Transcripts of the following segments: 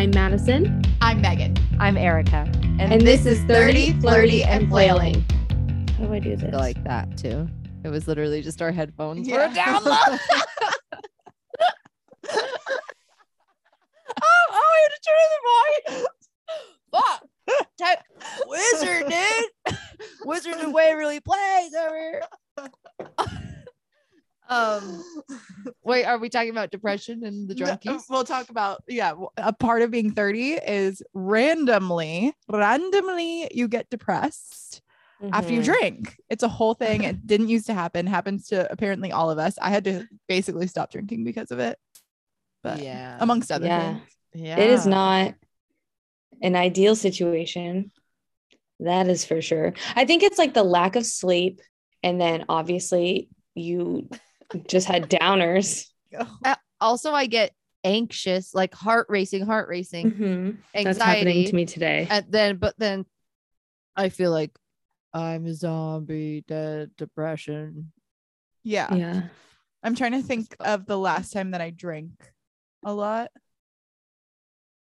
I'm Madison. I'm Megan. I'm Erica. And, this, is 30, Flirty, and Flailing. How do I do this? like that too. It was literally just our headphones Yeah. were down low. oh, oh, I had to turn the volume. Fuck. Type- Wizard, dude. Wizard the way it really plays over here. Um wait, are we talking about depression and the No, drunkies? We'll talk about yeah. a part of being 30 is randomly, randomly you get depressed after you Mhm. drink. It's a whole thing. It didn't used to happen. Happens to apparently all of us. I had to basically stop drinking because of it. But yeah. amongst other Yeah. things. yeah. It is not an ideal situation. That is for sure. I think it's like the lack of sleep. And then obviously you just had downers. also I get anxious, like heart racing, heart racing, Mhm. That's happening to me today. and then but then I feel like I'm a zombie, dead, depression. Yeah. Yeah. I'm trying to think of the last time that I drank a lot.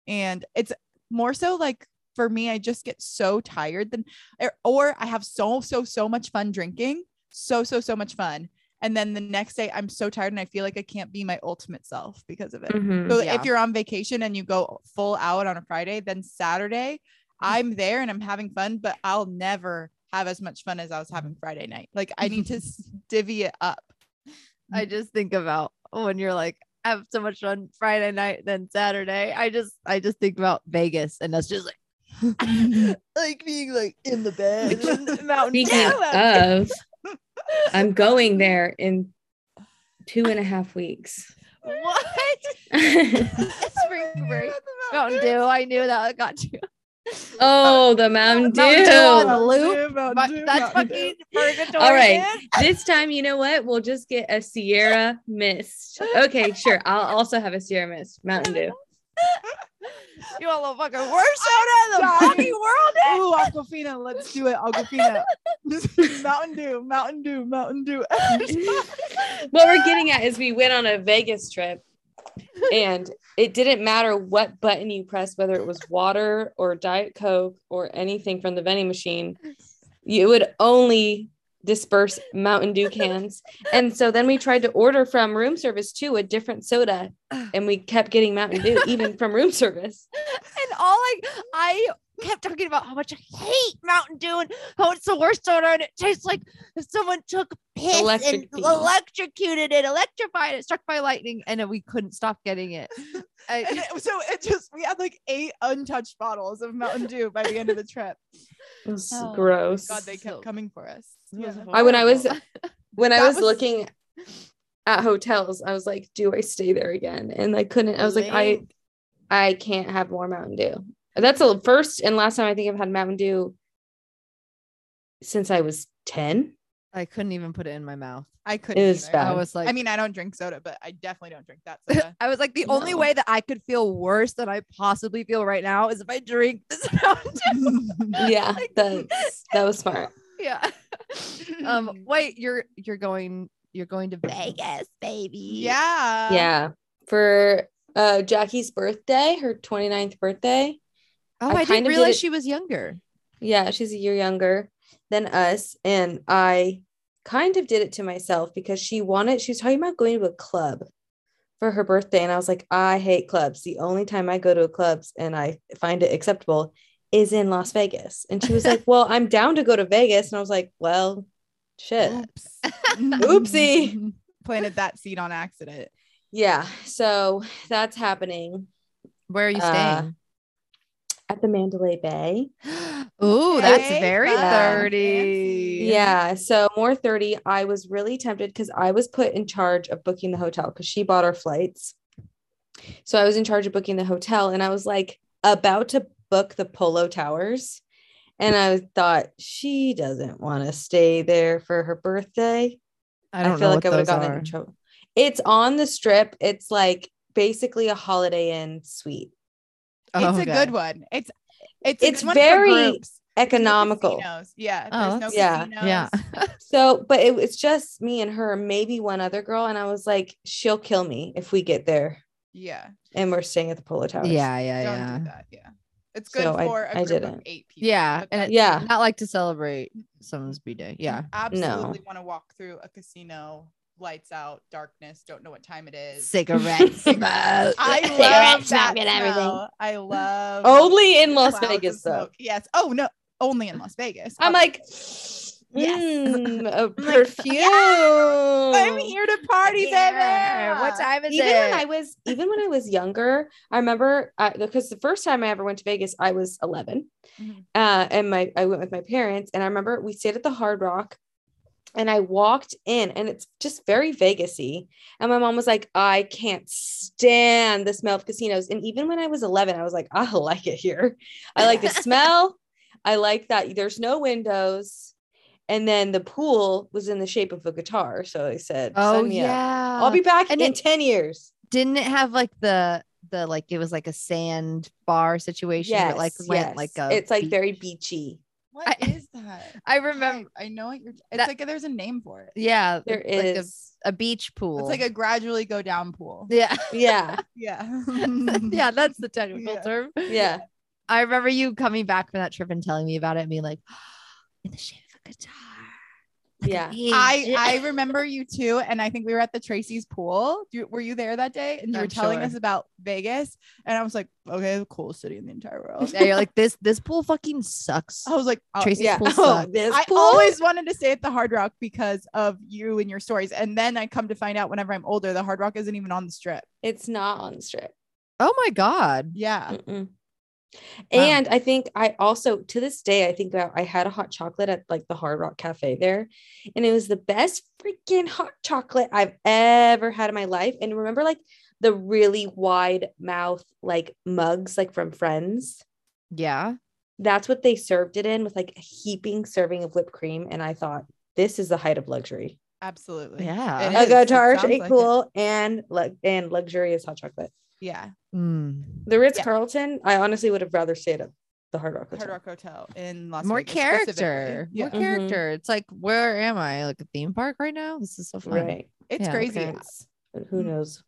And it's more so like for me, I just get so tired then or, or I have so, so, so much fun drinking. So, so, so much fun. And then the next day I'm so tired and I feel like I can't be my ultimate self because of it. Mhm. So Yeah. if you're on vacation and you go full out on a Friday, then Saturday I'm there and I'm having fun, but I'll never have as much fun as I was having Friday night. Like I need to divvy it up. I just think about when you're like I have so much fun Friday night, then Saturday. I just I just think about Vegas and that's just like like being like in the bed. and Mountain Speaking of, I'm going there in two and a half weeks. what? oh, Spring break. Mountain Dew. I knew that got you. Oh, the Mountain Dew. Mountain Dew on the Mountain loop. Dew, Mountain Dew, that's Mountain Dew. fucking purgatory. All right. man. This time, you know what? We'll just get a Sierra Mist. Okay, sure. I'll also have a Sierra Mist, Mountain Dew. You want a little fucking worst soda in the dying. fucking world? Ooh, Aquafina, let's do it. Aquafina. Mountain Dew, Mountain Dew, Mountain Dew. what we're getting at is we went on a Vegas trip and it didn't matter what button you pressed, whether it was water or Diet Coke or anything from the vending machine, you would only disperse Mountain Dew cans. And so then we tried to order from room service too a different soda and we kept getting Mountain Dew even from room service. And all I I kept talking about how much I hate Mountain Dew and how it's the worst soda and it tastes like if someone took piss and Electrocuted. electrocuted it, electrified it, struck by lightning, and we couldn't stop getting it. I- And it- so it just we had like eight untouched bottles of Mountain Dew by the end of the trip. It was Oh, gross. God, they kept So- coming for us. It was Yeah. I when I was when I was, was- looking at hotels, I was like, do I stay there again? And I couldn't. I was like, I I can't have more Mountain Dew. That's the first and last time I think I've had Mountain Dew since I was 10. I couldn't even put it in my mouth. I couldn't. It was bad. I was like, I mean, I don't drink soda, but I definitely don't drink that soda. I was like, the only way that I could feel worse than I possibly feel right now is if I drink this Mountain Dew. Yeah, that's that was smart. Yeah. um. Wait, you're you're going you're going to Vegas, baby. yeah. yeah. For uh Jackie's birthday, her 29th birthday. Oh, I I, kind didn't of did realize she was younger. Yeah, she's a year younger than us. And I kind of did it to myself because she wanted, she was talking about going to a club for her birthday. And I was like, I hate clubs. The only time I go to a clubs and I find it acceptable is in Las Vegas. And she was like, Well, I'm down to go to Vegas. And I was like, Well, shit. Oops. Oopsie. Planted that seed on accident. Yeah. So that's happening Where are you Uh, staying? at the Mandalay Bay. Ooh, that's Okay, very fun. thirty. Yeah. So more 30. I was really tempted because I was put in charge of booking the hotel because she bought our flights. So I was in charge of booking the hotel and I was like about to book the Polo Towers. And I thought she doesn't want to stay there for her birthday. I don't feel know like I would have those gotten are. in trouble. It's on the strip. It's like basically a holiday inn suite. Oh, it's a good one. It's it's It's one very groups. No Economical. casinos. Yeah. Oh, no that's- Yeah. casinos. Yeah. So, but it was just me and her, maybe one other girl. And I was like, she'll kill me if we get there Yeah. and we're staying at the Polo Towers. Yeah, yeah, Don't yeah. do that. Yeah. It's good So I- for a I group of didn't. eight people. Yeah, and Yeah. Not like to celebrate someone's b day. Yeah. absolutely want to walk through a casino, lights out, darkness, don't know what time it is. Cigarette smoke. I Cigarette love that smoke and everything. smell. I love Only in Las Vegas though. Yes. Oh no, only in Las Vegas. I'm Oh, like, Yes. mm, a like, perfume. I'm here to party, Yeah, baby. What time is even it? when I was even when I was younger, I remember uh, because the first time I ever went to Vegas, I was 11, Mhm. uh, and my I went with my parents, and I remember we stayed at the Hard Rock, and I walked in, and it's just very Vegasy, and my mom was like, "I can't stand the smell of casinos," and even when I was 11, I was like, "I like it here. I like the smell. I like that there's no windows." And then the pool was in the shape of a guitar. So I said, oh "Sign yeah. I'll be back And in it- 10 years. Didn't it have like the the like it was like a sand bar situation? where Yes, it like went yes. like a. it's like beach? very beachy. What I- is that? I remember. I, I know what you're. It's That- like there's a name for it. Yeah, There like is. a, a beach pool. It's like a gradually go down pool. yeah, yeah. Yeah. yeah. That's the technical Yeah. term. Yeah. I remember you coming back from that trip and telling me about it and being like, in the shape of a guitar. like Yeah. I I remember you too, and I think we were at the Tracy's pool. You, were you there that day? And you were I'm telling sure. us about Vegas, and I was like, okay, the coolest city in the entire world. yeah, you're like this. This pool fucking sucks. I was like, oh, Tracy's Yeah. pool Oh, sucks. this I pool? always wanted to stay at the Hard Rock because of you and your stories, and then I come to find out whenever I'm older, the Hard Rock isn't even on the strip. It's not on the strip. Oh my god. Yeah, Mm-mm. Wow. And I think I also to this day I think that I had a hot chocolate at like the Hard Rock Cafe there, and it was the best freaking hot chocolate I've ever had in my life. And remember, like the really wide mouth like mugs, like from Friends. Yeah. That's what they served it in with like a heaping serving of whipped cream. And I thought this is the height of luxury. absolutely. Yeah. It A is. It guitar, sounds a like it. and lu- and luxurious hot chocolate. Yeah, Mm. The Ritz Yeah. Carlton, I honestly would have rather stayed at the Hard Rock Hotel. Hard Rock Hotel in Las Vegas. More Vegas character. specifically. Yeah, More character. It's like, where am I? Like a theme park right now? This is so fun. Right. it's Yeah, crazy. Parents, but who knows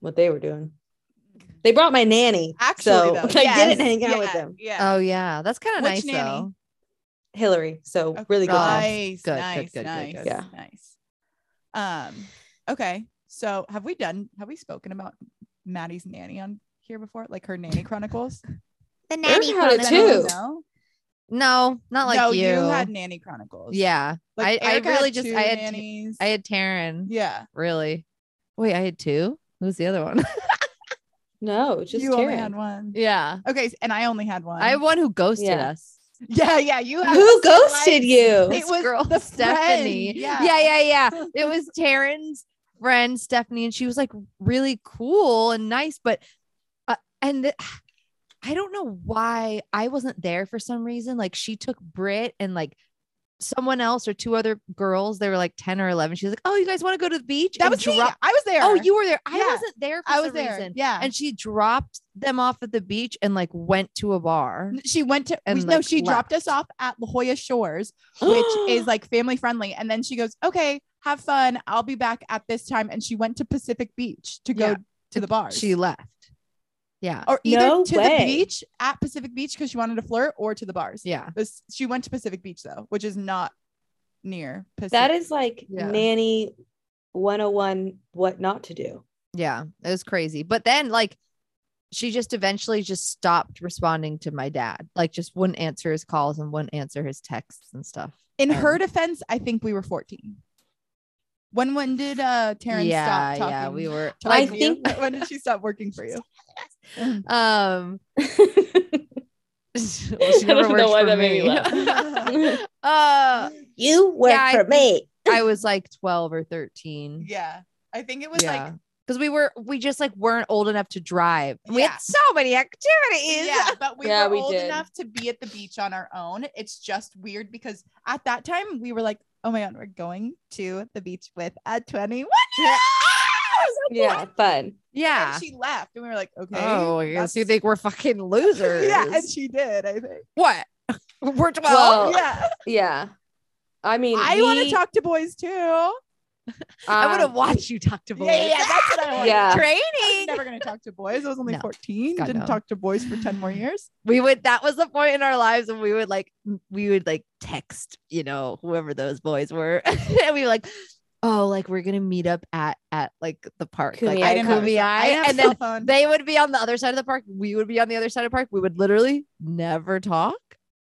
what they were doing? They brought my nanny. Actually, so though, I yes, didn't hang out yeah, with them. Yeah. Oh yeah, that's kind of Which nice nanny? though. Hillary. So Okay. really good. Time. Nice, Good, good, nice, good, good, nice, good. Yeah. nice. Um, okay. So have we done have we spoken about Maddie's nanny on here before? Like her nanny chronicles? The nanny had it too. anyone? No, not like no, you. had nanny chronicles. yeah, Like I, I really just I had nannies. I had Taryn. yeah. Really. Wait, I had two. Who's the other one? No, just you only had one. yeah, Okay, and I only had one. I have one who ghosted Yeah. us. yeah, yeah. You had Who ghosted life. you? It was girl the Stephanie. friend, yeah. yeah, yeah, yeah. It was Taryn's friend Stephanie, and she was like really cool and nice, but uh, and I don't know why I wasn't there for some reason. Like she took Britt and like someone else or two other girls. They were like ten or eleven. She was like, "Oh, you guys want to go to the beach?" That and was me. I was there. Oh, you were there. I Yeah. wasn't there for I was there. reason. Yeah. And she dropped them off at the beach and like went to a bar. she went to and, we, no like, she dropped us off at la jolla shores which is like family friendly and then she goes okay have fun i'll be back at this time and she went to pacific beach to go Yeah. to the bar. She left. Yeah. or either No to way. the beach at pacific beach because she wanted to flirt or to the bars Yeah. This- she went to pacific beach though which is not near pacific that is like Yeah. nanny 101 what not to do. Yeah. It was crazy. But then like she just eventually just stopped responding to my dad. Like just wouldn't answer his calls and wouldn't answer his texts and stuff. in Um, her defense i think we were 14 when when did uh Taryn yeah, stop talking yeah. We were to I you? think- when did she stop working for you um well, she I don't know why for that made me me. laugh. uh you work Yeah, I for me. I was like 12 or 13. yeah i think it was yeah. like because we were we just like weren't old enough to drive. We Yeah. had so many activities. Yeah, but we Yeah, were we old did. enough to be at the beach on our own. It's just weird because at that time we were like, oh my god, we're going to the beach with a 21 year old. Yeah, fun. Yeah. And she left, and we were like, okay. oh, I guess you think we're fucking losers. Yeah, and she did. I think. what? We're 12. Well, yeah, Yeah. I mean, I want to talk to boys too. I want to Um, watch you talk to boys. Yeah, yeah, that's what I want. Yeah. I was Training. never gonna talk to boys. I was only No. 14. God, Didn't no. talk to boys for 10 more years. we would that was the point in our lives when we would like we would like text you know whoever those boys were and we were like oh like we're gonna meet up at at like the park like I at didn't have a, I have and cell then phone. they would be on the other side of the park we would be on the other side of the park we would literally never talk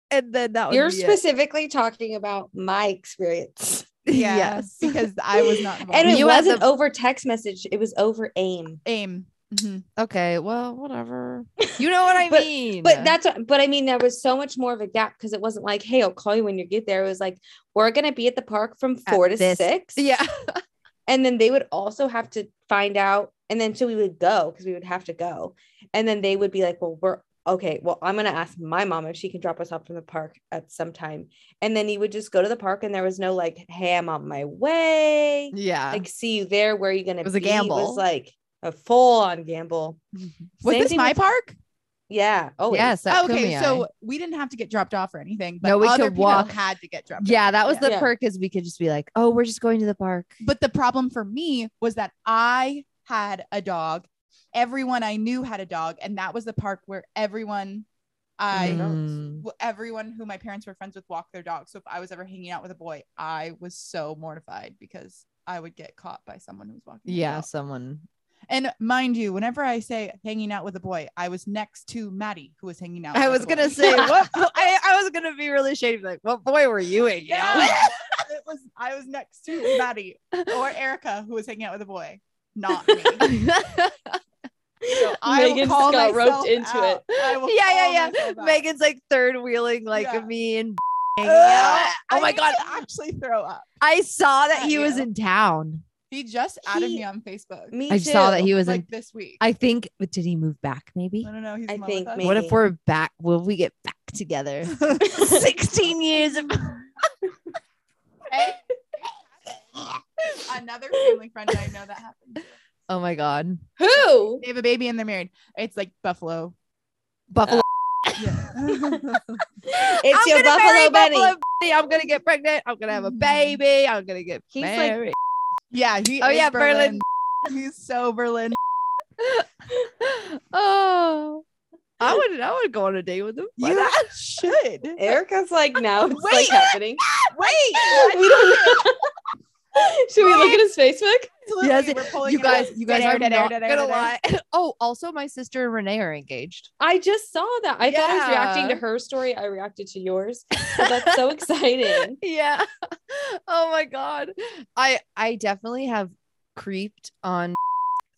and then that You're be it. specifically talking about my experience. yeah, yes because I was not. And it You wasn't the- over text message, it was over AIM. aim. Mhm. okay well whatever you know what i But- mean But that's what, but I mean, there was so much more of a gap because it wasn't like, hey, I'll call you when you get there. It was like, we're going to be at the park from At four to this- six. yeah And then they would also have to find out. And then so we would go because we would have to go. And then they would be like, well, we're okay. Well, I'm going to ask my mom if she can drop us off from the park at some time. And then he would just go to the park and there was no like, hey, I'm on my way. yeah Like, see you there. Where are you going to be? It was a be? It gamble. was like a full on gamble. Was Same this my with- park? Yeah. Oh, yes Oh, okay, Kumeyaay. so we didn't have to get dropped off or anything. But No, we other could people walk. Had to get dropped. yeah off. that was the Yeah. perk is we could just be like oh we're just going to the park But the problem for me was that I had a dog. Everyone I knew had a dog, and that was the park where everyone I Mm. everyone who my parents were friends with walked their dog. So if I was ever hanging out with a boy, I was so mortified because I would get caught by someone who was walking. yeah someone And mind you, whenever I say hanging out with a boy, I was next to Maddie, who was hanging out. I with was gonna say what I, I was gonna be really shady, like what boy were you hanging out with? Yeah. it was I was next to Maddie or Erica, who was hanging out with a boy, not me. So I Megan call just got roped into out. it. Yeah, yeah, yeah. Megan's like third wheeling like Yeah. me and hanging Ugh. I Oh my god. actually throw up. I saw that Not he was in town. He just added He- me on Facebook. Me I saw that he was like in this week. I think but did he move back maybe? I don't know. He's I in love think with us. What if maybe. we're back? Will we get back together? 16 years of Hey. Another family friend I know that happened. Oh my god. Who? They have a baby and they're married. It's like Buffalo. Buffalo. Uh, yeah. It's I'm your gonna marry Buffalo Benny. Buffalo Benny. I'm gonna get pregnant. I'm gonna have a mm-hmm. baby. I'm gonna get He's like- married. Yeah. He Oh, is yeah, Berlin. He's so Berlin. oh, I would. I would go on a date with him. Why You not? should. Erica's like, now it's like Wait. happening. Wait. we don't Should we look at his Facebook? Yes, You guys, you guys are not gonna lie. Oh, also, my sister and Renee are engaged. I just saw that. I thought I was reacting to her story. I reacted to yours. So that's so exciting. yeah. Oh my god. I I definitely have creeped on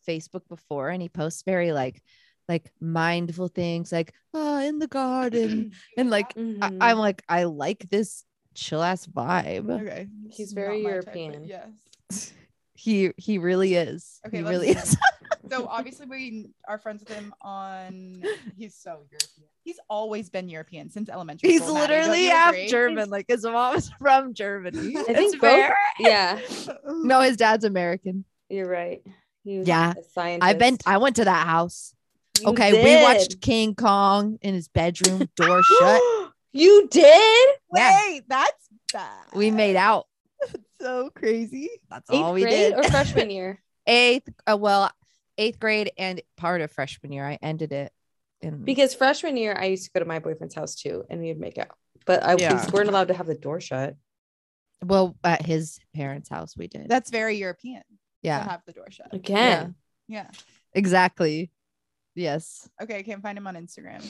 Facebook before, and he posts very like like mindful things, like oh, in the garden, and like I, Mhm. I'm like I like this chill ass vibe. Okay. He's very not my type, European. yes. He he really is. Okay, he let's- really is. So obviously we are friends with him on. He's so European. He's always been European since elementary. He's school, literally half? German. Like his mom's from Germany. I It's think both. Yeah, No, his dad's American. you're right. He Yeah. I've been. I went to that house. You okay, we watched King Kong in his bedroom, door shut. You did? Yeah. Wait, that's bad. We made out. so crazy. That's Eighth all we grade did. or freshman year? eighth, uh, well, eighth grade and part of freshman year. I ended it in Because freshman year, I used to go to my boyfriend's house too, and we'd make out. But I Yeah. we weren't allowed to have the door shut. well at his parents' house. We did. That's very European. To yeah, have the door shut. Again, Yeah. exactly. Yes, Okay, I can't find him on Instagram.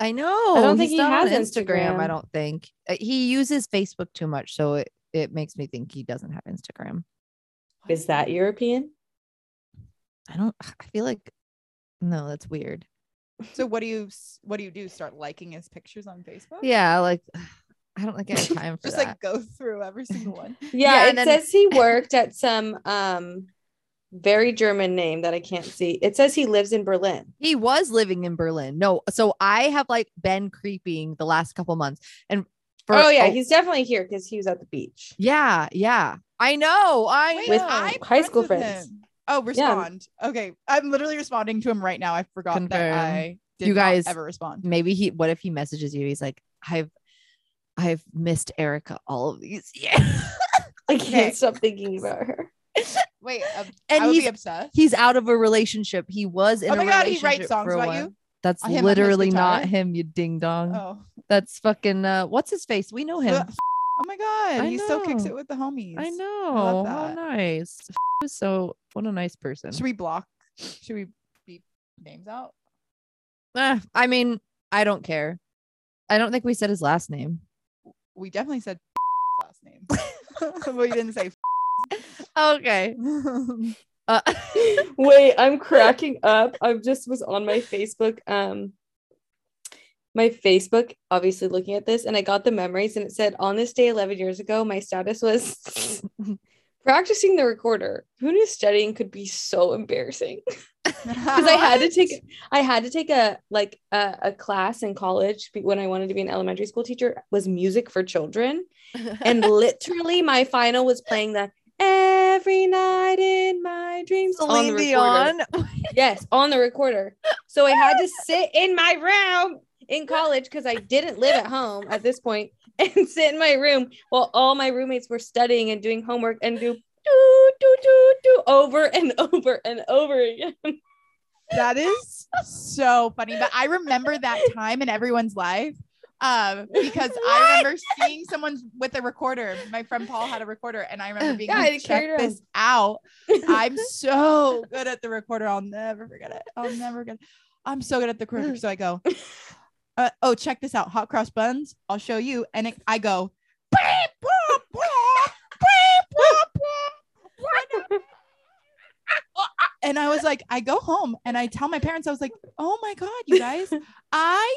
I know. I don't think He's he not Instagram, has I don't think Uh, he uses Facebook too much, so it it makes me think he doesn't have Instagram. is that European? I don't. I feel like no, that's weird. So what do you what do you do? Start liking his pictures on Facebook? Yeah, like I don't think I have time for Just that. like go through every single one. Yeah, Yeah, it and then- says he worked at some um very German name that I can't see. It says he lives in Berlin. he was living in Berlin. No, so I have like been creeping the last couple months, and for oh yeah, he's definitely here because he was at the beach. yeah, yeah. I know. I Wait, With know. I'm high school with friends. him. Oh, respond. Okay, I'm literally responding to him right now. I forgot Confirm. that I did You not guys- ever respond. maybe he. What if he messages you? He's like, I've, I've missed Erica all of these years. I can't Okay. stop thinking about her. Wait, um, And I would be he's- obsessed. He's out of a relationship. He was in Oh a my God, he writes songs about you? That's Him literally not him, you ding dong. Oh, That's fucking uh what's his face? We know him. Oh my god, I he still kicks it with the homies. I know. How that. nice. was so what a nice person. Should we block? Should we beep names out? Eh, I mean, I don't care. I don't think we said his last name. We definitely said last name, we didn't say. Okay. Uh, Wait, I'm cracking up. I just was on my Facebook. Um, my Facebook, obviously looking at this, and I got the memories, and it said on this day 11 years ago, my status was practicing the recorder. Who knew studying could be so embarrassing? Because I had to take, I had to take a like a, a class in college when I wanted to be an elementary school teacher was music for children, and literally my final was playing the every night in my dreams on the Celine recorder. Dion. Yes, on the recorder. So I had to sit in my room in college because I didn't live at home at this point and sit in my room while all my roommates were studying and doing homework and do do do do do over and over and over again. That is so funny. But I remember that time in everyone's life. Um, because I remember seeing someone with a recorder. My friend Paul had a recorder, and I remember being Yeah, like, check this out. I'm so good at the recorder. I'll never forget it. I'll never forget. I'm so good at the recorder. So I go, uh, oh, check this out. Hot cross buns. I'll show you. And it, I go, "Beep, boop, boop, beep, boop, boop." and I was like, I go home and I tell my parents, I was like, oh my God, you guys, I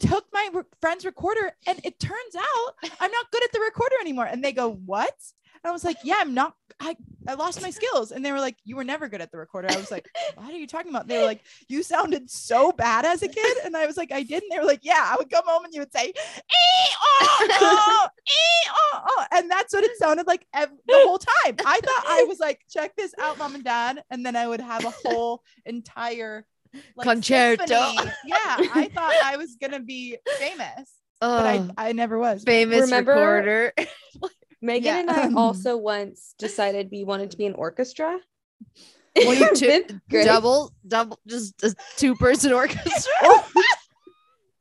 took my re- friend's recorder and it turns out I'm not good at the recorder anymore. And they go, what? And I was like, yeah, I'm not, I, I lost my skills. And they were like, you were never good at the recorder. I was like, what are you talking about? They were like, you sounded so bad as a kid. And I was like, I didn't. They were like, yeah, I would come home and you would say, "Ee, oh, oh, oh, oh." and that's what it sounded like ev- the whole time. I thought I was like, check this out, mom and dad. And then I would have a whole entire like, Concerto. symphony. Yeah, I thought I was gonna be famous, but I, Oh, I never was. famous Remember- recorder. Megan Yeah. and I also once decided we wanted to be an orchestra. Well, you two- Fifth grade. double, double, just a two person orchestra. Oh.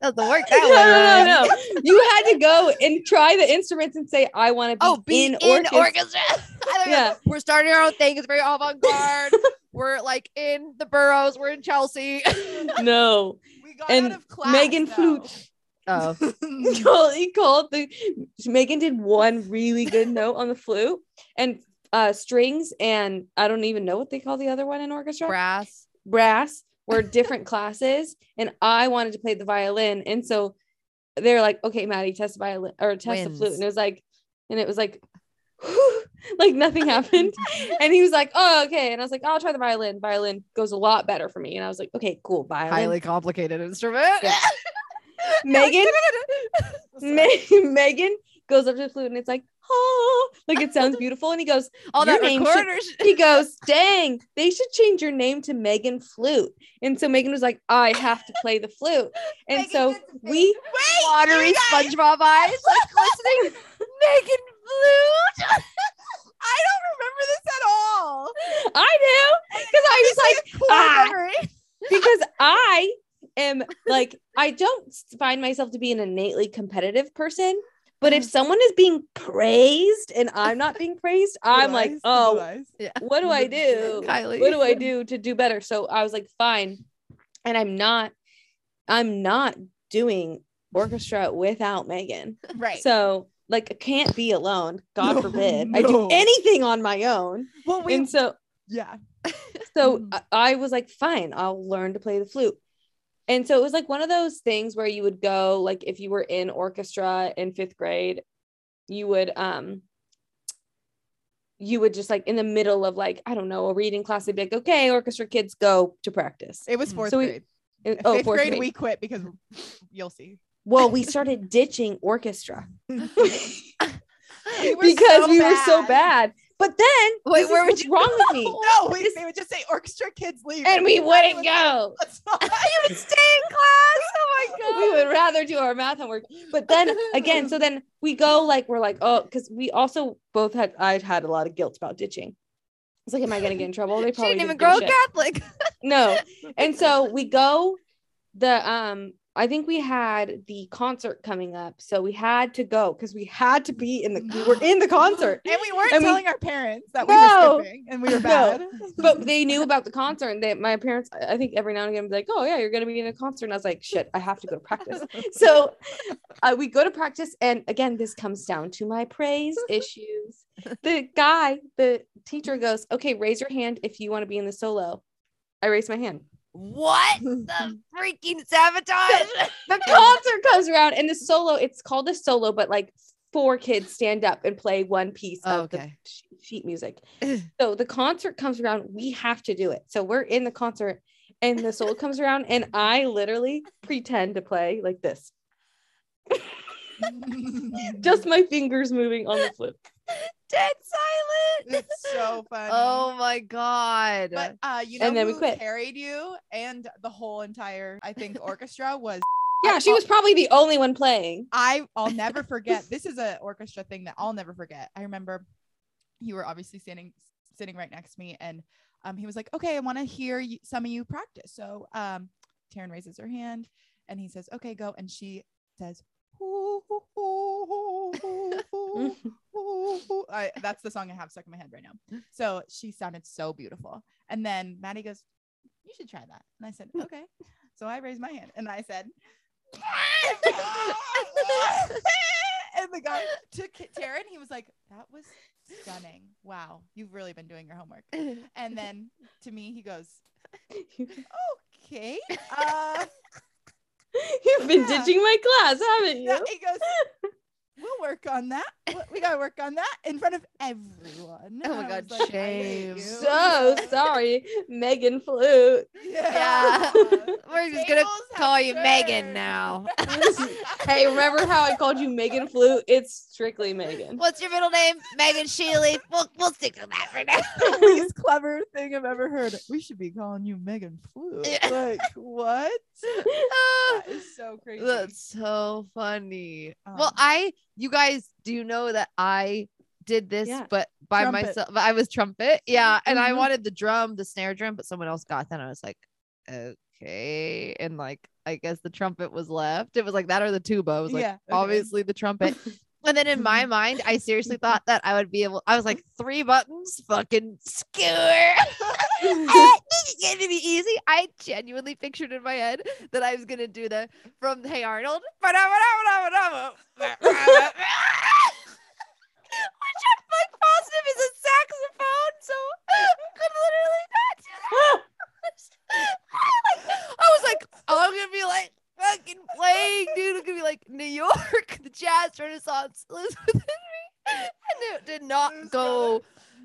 Doesn't work No, that way. no, no, no. You had to go and try the instruments and say, I want to be, Oh, be in, in, orchestra. orchestra. I don't know. Yeah. We're starting our own thing. It's very avant garde. We're like in the boroughs. We're in Chelsea. No. We got And out of class. Megan though. flute. Oh, He called, he called the Megan did one really good note on the flute and uh strings and I don't even know what they call the other one in orchestra. brass. brass were different classes and I wanted to play the violin. And so they're like, okay, Maddie, test the violin or test the flute. And it was like, and it was like, like nothing happened. and he was like, oh, okay. And I was like, oh, I'll try the violin. Violin goes a lot better for me. And I was like, okay, cool. Violin. Highly complicated instrument. Yeah. Megan, Me- Megan goes up to the flute and it's like, oh, like it sounds beautiful. And he goes, All that name should- he goes, dang, they should change your name to Megan Flute. And so Megan was like, I have to play the flute. And Megan so did the thing. we, watery guys- SpongeBob eyes, like glistening. Megan flute. I don't remember this at all. I do because I was like, Cool ah. memory. because I am like, I don't find myself to be an innately competitive person. But if someone is being praised and I'm not being praised, I'm like, oh, blue what do I do? Kylie. What do I do to do better? So I was like, fine. And I'm not, I'm not doing orchestra without Megan. Right. So like I can't be alone. God No, forbid. I do anything on my own. well, we and so yeah. so Mhm. I, I was like, fine, I'll learn to play the flute. And so it was like one of those things where you would go, like if you were in orchestra in fifth grade, you would um you would just like in the middle of like, I don't know, a reading class, they'd be like, okay, orchestra kids go to practice. It was Mm. fourth So we- grade. Fifth oh, fourth grade, grade. we quit because you'll see. Well, we started ditching orchestra We were because so we were so bad. But then Wait, where you wrong with me? No, we, would just say orchestra kids leave, And we wouldn't go. Not- you would stay in class. Oh my god. we would rather do our math homework. But then again, so then we go like we're like, oh, because we also both had I had a lot of guilt about ditching. was like, am I gonna get in trouble? They She probably didn't even grow a. Catholic. No. And so we go the um I think we had the concert coming up. So we had to go because we had to be in the we were in the concert. And we weren't And we- telling our parents that No. we were skipping and we were No. bad. But they knew about the concert and they, my parents, I think every now and again, be like, oh, yeah, you're going to be in a concert. And I was like, shit, I have to go to practice. so uh, we go to practice. And again, this comes down to my praise issues. The guy, the teacher goes, okay, raise your hand if you want to be in the solo. I raise my hand. What the freaking sabotage? The concert comes around and the solo, it's called the solo, but like four kids stand up and play one piece Oh, of okay. the sheet music. so the concert comes around, we have to do it. So we're in the concert and the solo comes around and I literally pretend to play like this. Just my fingers moving on the flute. Dead silent. it's so funny. Oh my god. But uh, you know And then we quit. carried you and the whole entire, I think, orchestra was Yeah, she was probably the only one playing. I I'll never forget. This is an orchestra thing that I'll never forget. I remember you were obviously standing sitting right next to me, and um, he was like, "Okay, I want to hear you, some of you practice." So um, Taryn raises her hand, and he says, "Okay, go," and she says. I, that's the song I have stuck in my head right now. So she sounded so beautiful. And then Maddie goes, You should try that. And I said, Okay. So I raised my hand and I said, and the guy took Taryn. He was like, "That was stunning. Wow, you've really been doing your homework." And then to me, he goes, "Okay." Uh, You've been Yeah. ditching my class, haven't you? yeah, he goes, "We'll work on that. We- We gotta work on that in front of everyone." Oh my God, was like, shame. So sorry, Megan Flute. Yeah. We're just gonna call have you Megan now. Hey, remember how I called you Megan Flute? It's strictly Megan. What's your middle name? Megan Shealy. We'll we'll stick to that for now. the least clever thing I've ever heard. We should be calling you Megan Flute. Yeah. Like what? That is so crazy. That's so funny. well, Um, I, you guys do you know that I did this, Yeah. but by Trumpet. myself. I was trumpet, yeah, and I Mhm. wanted the drum, the snare drum, but someone else got that. And I was like, okay, and like I guess the trumpet was left. It was like that or the tuba. I was like, Yeah, okay. obviously the trumpet. And then in my mm-hmm. mind, I seriously thought that I would be able. I was like, three buttons, fucking skewer. this is gonna be easy. I genuinely pictured in my head that I was gonna do the from Hey Arnold, which I'm like positive is a saxophone, so I could literally not do that. I was like, I'm gonna be like fucking playing, dude. It's gonna be like New York, the jazz renaissance, Elizabeth Henry, and it did not go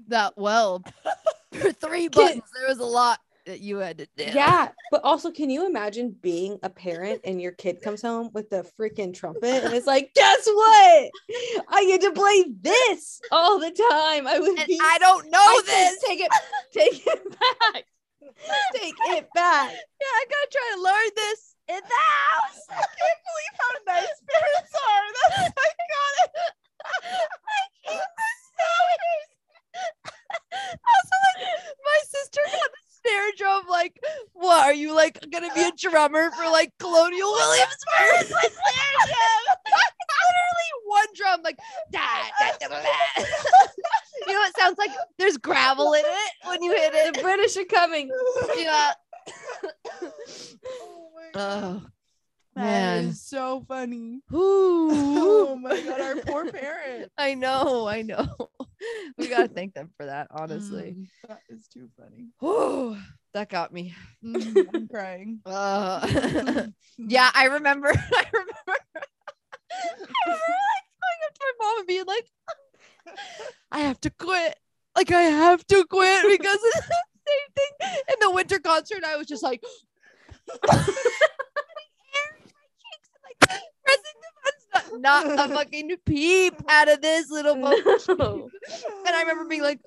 that well. For three buttons, there was a lot that you had to do. Yeah, but also, can you imagine being a parent and your kid comes home with the freaking trumpet and it's like, guess what? I get to play this all the time. I would and be. I don't know I said, this. Take it, take it back. Take it back. Yeah, I gotta try to learn this in the house. I can't believe how nice parents are. That's I got it. also, like, my sister got the snare drum. Like, what are you like gonna be a drummer for like Colonial Williamsburg? With snare drum. Literally one drum, like da, da, da, da, da. You know what it sounds like? There's gravel in it when you hit The it. British are coming. Yeah. Oh my God. That man. is so funny. Ooh. Oh my god, our poor parents. I know, I know. We gotta thank them for that, honestly. Mm, that is too funny. Oh, that got me. Mm, I'm crying. Uh, yeah, I remember. I remember. I remember like going up to my mom and being like, "I have to quit. Like I have to quit because same thing." In the winter concert, I was just like, not, not a fucking peep out of this little. No. And I remember being like,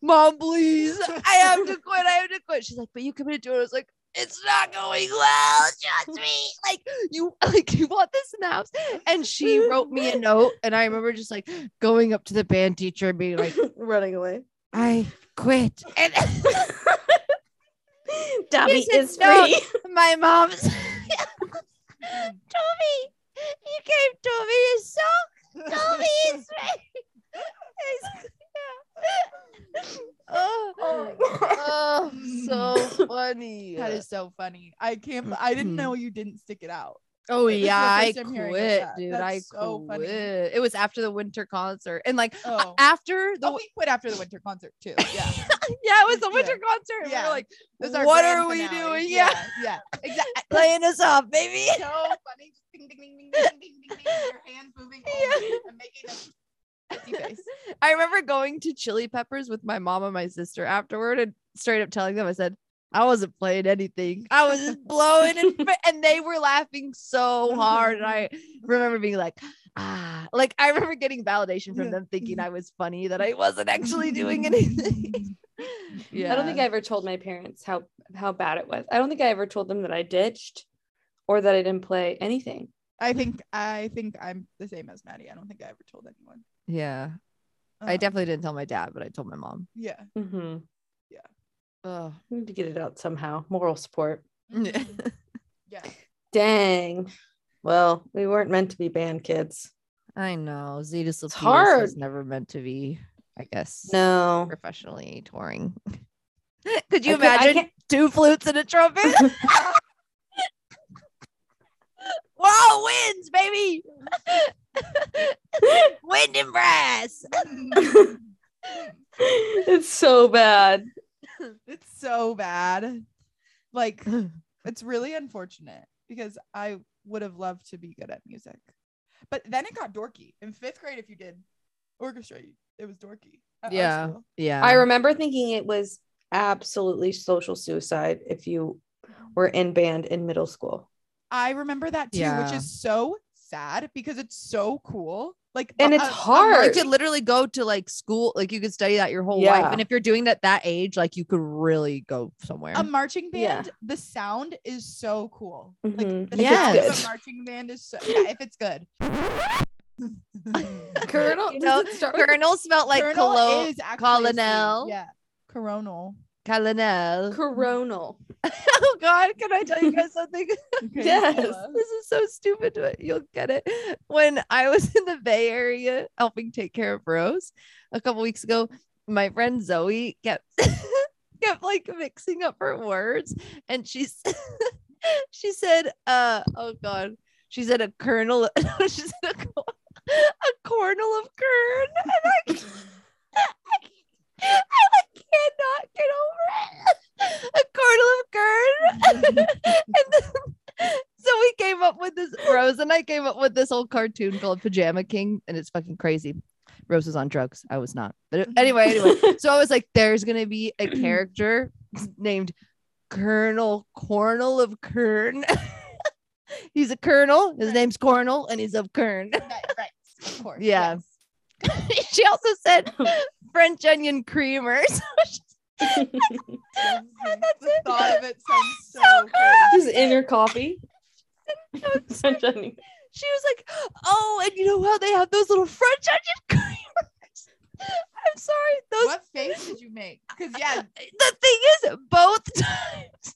Mom, please, I have to quit. I have to quit. She's like, but you committed to it. I was like, it's not going well. Trust me. Like you, like you want this in the house. And she wrote me a note. And I remember just like going up to the band teacher and being like, running away. I quit. And Dobby said is no. free. my mom's told me you came to me is so told me it's oh, oh, so funny. That is so funny. I can't. I didn't hmm. know you didn't stick it out. Oh yeah, I quit, dude. That's I so quit. Funny. It was after the winter concert, and like oh. after the oh, we quit after the winter concert too. Yeah, yeah, it was the winter concert. Yeah. We were like, what are we finale. doing? Yeah, yeah, yeah. exactly. Playing us off, baby. So funny. Just ding, ding, ding, ding, ding, ding, ding, ding. Your hands moving. Yeah. And making a- I remember going to Chili Peppers with my mom and my sister afterward and straight up telling them, I said, I wasn't playing anything. I was just blowing and and they were laughing so hard. And I remember being like, ah, like I remember getting validation from Yeah. them thinking I was funny that I wasn't actually doing anything. yeah. I don't think I ever told my parents how how bad it was. I don't think I ever told them that I ditched or that I didn't play anything. I think I think I'm the same as Maddie. I don't think I ever told anyone. Yeah. I Um, definitely didn't tell my dad, but I told my mom. Yeah. Mm-hmm. Oh. We need to get it out somehow. Moral support. Yeah. Dang. Well, we weren't meant to be band kids. I know. Zetus Lapidus hard. was never meant to be, I guess, No. professionally touring. Could you I imagine can't- two flutes and a trumpet? wow, wins, baby! Wind and brass. it's so bad. it's so bad. Like it's really unfortunate because I would have loved to be good at music. But then it got dorky. In fifth grade, if you did orchestra, it was dorky. Yeah. Yeah. I remember thinking it was absolutely social suicide if you were in band in middle school. I remember that too, which is so sad because it's so cool. Like And it's a- a hard. you could literally go to like school, like you could study that your whole life. And if you're doing that that age, like you could really go somewhere. a marching Yeah. band, the sound is so cool. Like Mhm. the If it's good. a marching band is so yeah, if it's good. Colonel, You know, it with Colonel smelled like Colonel colo- is actually colonel. Yeah. Coronal. Colonel. coronal? oh God, can I tell you guys something? Yes. this is so stupid, but you'll get it. When I was in the Bay Area helping take care of Rose a couple weeks ago, my friend Zoe kept kept like mixing up her words, and she's she said, "Uh oh God." She said a kernel. she said a, a cornel of kern, and I, I, I like cannot get over it. A cornel of kern, and then so we came up with this. Rose and I came up with this whole cartoon called Pajama King, and it's fucking crazy. Rose was on drugs. I was not. But anyway, anyway. So I was like, there's gonna be a character named Colonel Cornel of Kern. he's a colonel. His Right. name's Cornel, and he's of Kern. Right, right. Of course. Yeah. yes. she also said French onion creamer. So the thought of it sounds so, So Just in her coffee. French onion. she was like, "Oh, and you know how they have those little French onion creamers?" I'm sorry, those. What face did you make? Because yeah, The thing is, both times.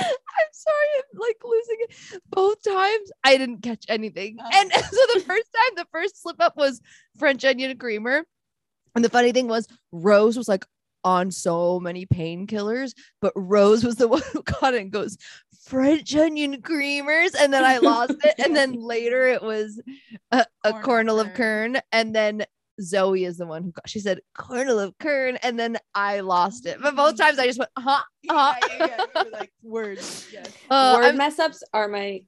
I'm sorry, I'm like losing it. Both times I didn't catch anything. Oh. And so the first time, the first slip up was French onion creamer. And the funny thing was, Rose was like on so many painkillers, but Rose was the one who caught it and goes, French onion creamers. And then I lost it. And then later it was a, a Cornel of cornel of kern. kern. And then Zoe is the one who got, she said, cornel of kern. And then I lost it. But both times I just went, huh? yeah, Uh-huh. yeah, yeah, you were like words. Yes. Uh, Word I'm- mess ups are my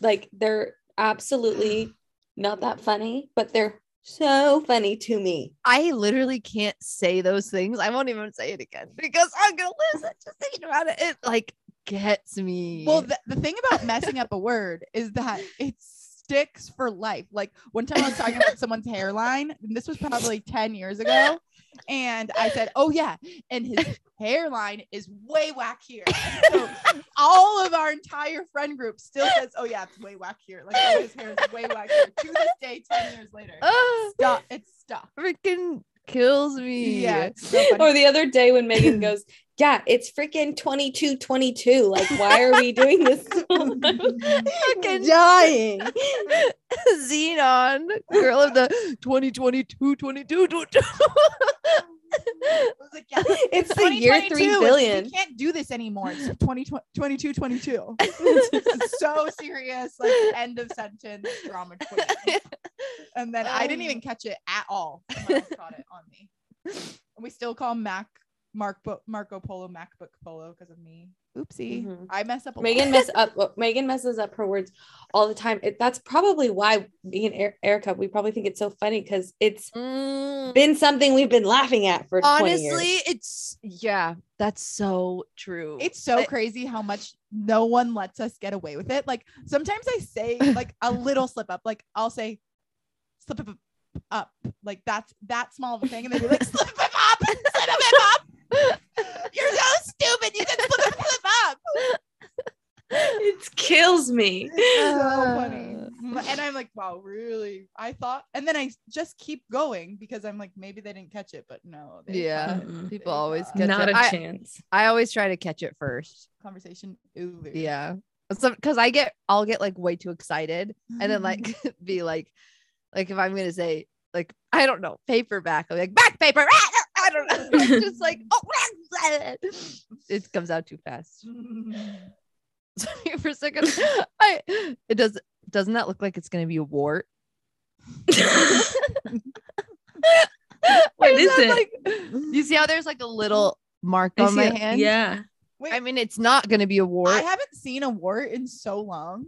like they're absolutely not that funny, but they're so funny to me. I literally can't say those things. I won't even say it again because I'm gonna lose it. Just thinking about it, it like gets me. Well, the, the thing about messing up a word is that it sticks for life. Like one time I was talking about someone's hairline, and this was probably 10 years ago. And I said, Oh, yeah. And his hairline is way whack here. So all of our entire friend group still says, Oh, yeah, it's way whack here. Like, oh, his hair is way whack here. To this day, 10 years later. Ah, Stop. It's stuck. freaking kills me. Yeah. so. Or the other day when Megan goes, Yeah, it's freaking 22 22. Like, why are we doing this? Fucking dying. Zenon, girl of the 2022, 22, 22. Like, yeah, It's the year 2022, 3. We can't do this anymore. It's 20, 22, 22. It's so serious. Like end of sentence drama queen. And then I didn't even um, catch it at all. Someone caught it on me. And we still call Mac Mark Bo- Marco Polo MacBook Polo because of me. Oopsie. Mhm. I mess up a Megan lot. mess up. well, Megan messes up her words all the time. It, that's probably why me and Er- Erica we probably think it's so funny because it's Mm, been something we've been laughing at for 20 honestly, years. it's yeah, that's so true. It's so I- crazy how much no one lets us get away with it. Like sometimes I say like a little slip up. Like I'll say slip up up. Like that's that small of a thing. And they'd be like, slip up up, up up. You're so stupid. You said slip up slip up. it kills me. It's so funny. And I'm like, wow, really? I thought, and then I just keep going because I'm like, maybe they didn't catch it, but no. they Yeah, people They always caught catch Not it. a I- chance. I always try to catch it first. Conversation over. Yeah. So because I get I'll get like way too excited and then like be like like if I'm gonna say like I don't know paperback I'm like back paper ah, I don't know It's just like oh it comes out too fast Sorry for a second I it does doesn't that look like it's gonna be a wart What Is is it? like- you see how there's like a little mark I on my it. hand Yeah. Wait, I mean it's not gonna be a wart I haven't seen a wart in so long.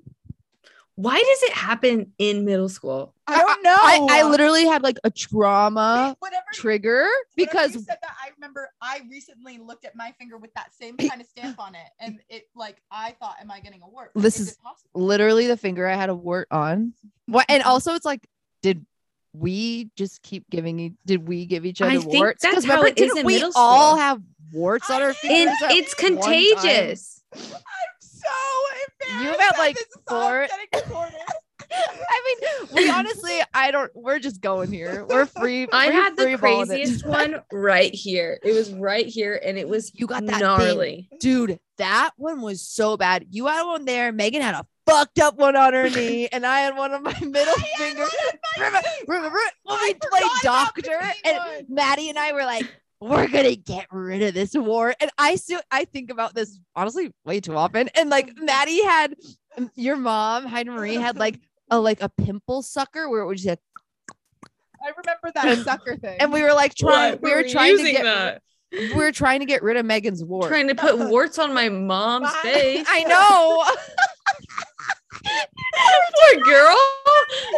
Why does it happen in middle school? I don't know. I, I literally had like a trauma whatever trigger because you said that, I remember I recently looked at my finger with that same kind of stamp on it, and it like I thought, "Am I getting a wart?" This is, is- literally the finger I had a wart on. What and mm-hmm. also it's like, did we just keep giving did we give each I other think warts? that's 'Cause how remember, it is didn't we middle all school. have warts on I our did. fingers? And it's contagious. I'm so embarrassed. had, that like, this is all four- getting recorded. I mean, we honestly, I don't. We're just going here. We're free. I we're had the free balling craziest one right here. It was right here and it was You got that thing. gnarly. dude. That one was so bad. You had one there. Megan had a fucked up one on her knee, and I had one on my middle finger. Remember, remember when we played forgot about the doctor and. Maddie and I were like, we're gonna get rid of this war. And I still I think about this honestly way too often. And like Maddie had your mom, Heidi Marie, had like a like a pimple sucker where it was just I remember that sucker thing. and we were like trying What we were were trying to get that? we were trying to get rid of Megan's wart. Trying to put warts on my mom's Bye. face. I know. Poor girl.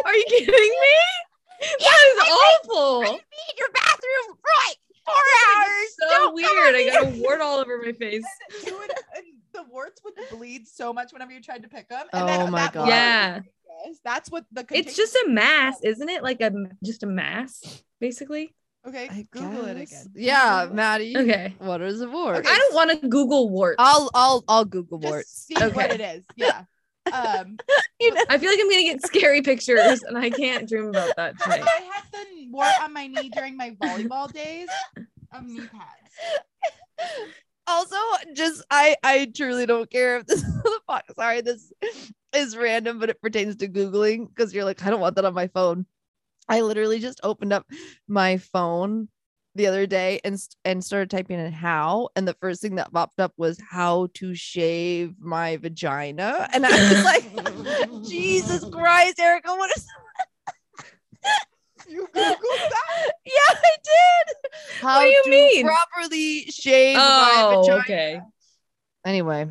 Are you kidding me? That is awful. in your bathroom for like four hours. So Don't weird. I got a wart all over my face. you would, and the warts would bleed so much whenever you tried to pick them. Oh And then oh my God. Yeah. was- That's what the. It's just a mass, isn't it? Like a just a mass, basically. Okay, I Google it again. Yeah, Maddie. Okay. What is a wart? Okay. I don't want to Google warts. I'll I'll I'll Google Just warts. see what it is. Yeah. Um, I feel like I'm gonna get scary pictures, and I can't dream about that tonight. I had the wart on my knee during my volleyball days of knee pads. also just i i truly don't care if this is the fuck sorry this is random but it pertains to googling because you're like i don't want that on my phone i literally just opened up my phone the other day and and started typing in how and the first thing that popped up was how to shave my vagina and i was like jesus christ erica what is You Googled that? yeah i did how do you to mean? properly shave my Oh, vagina okay. anyway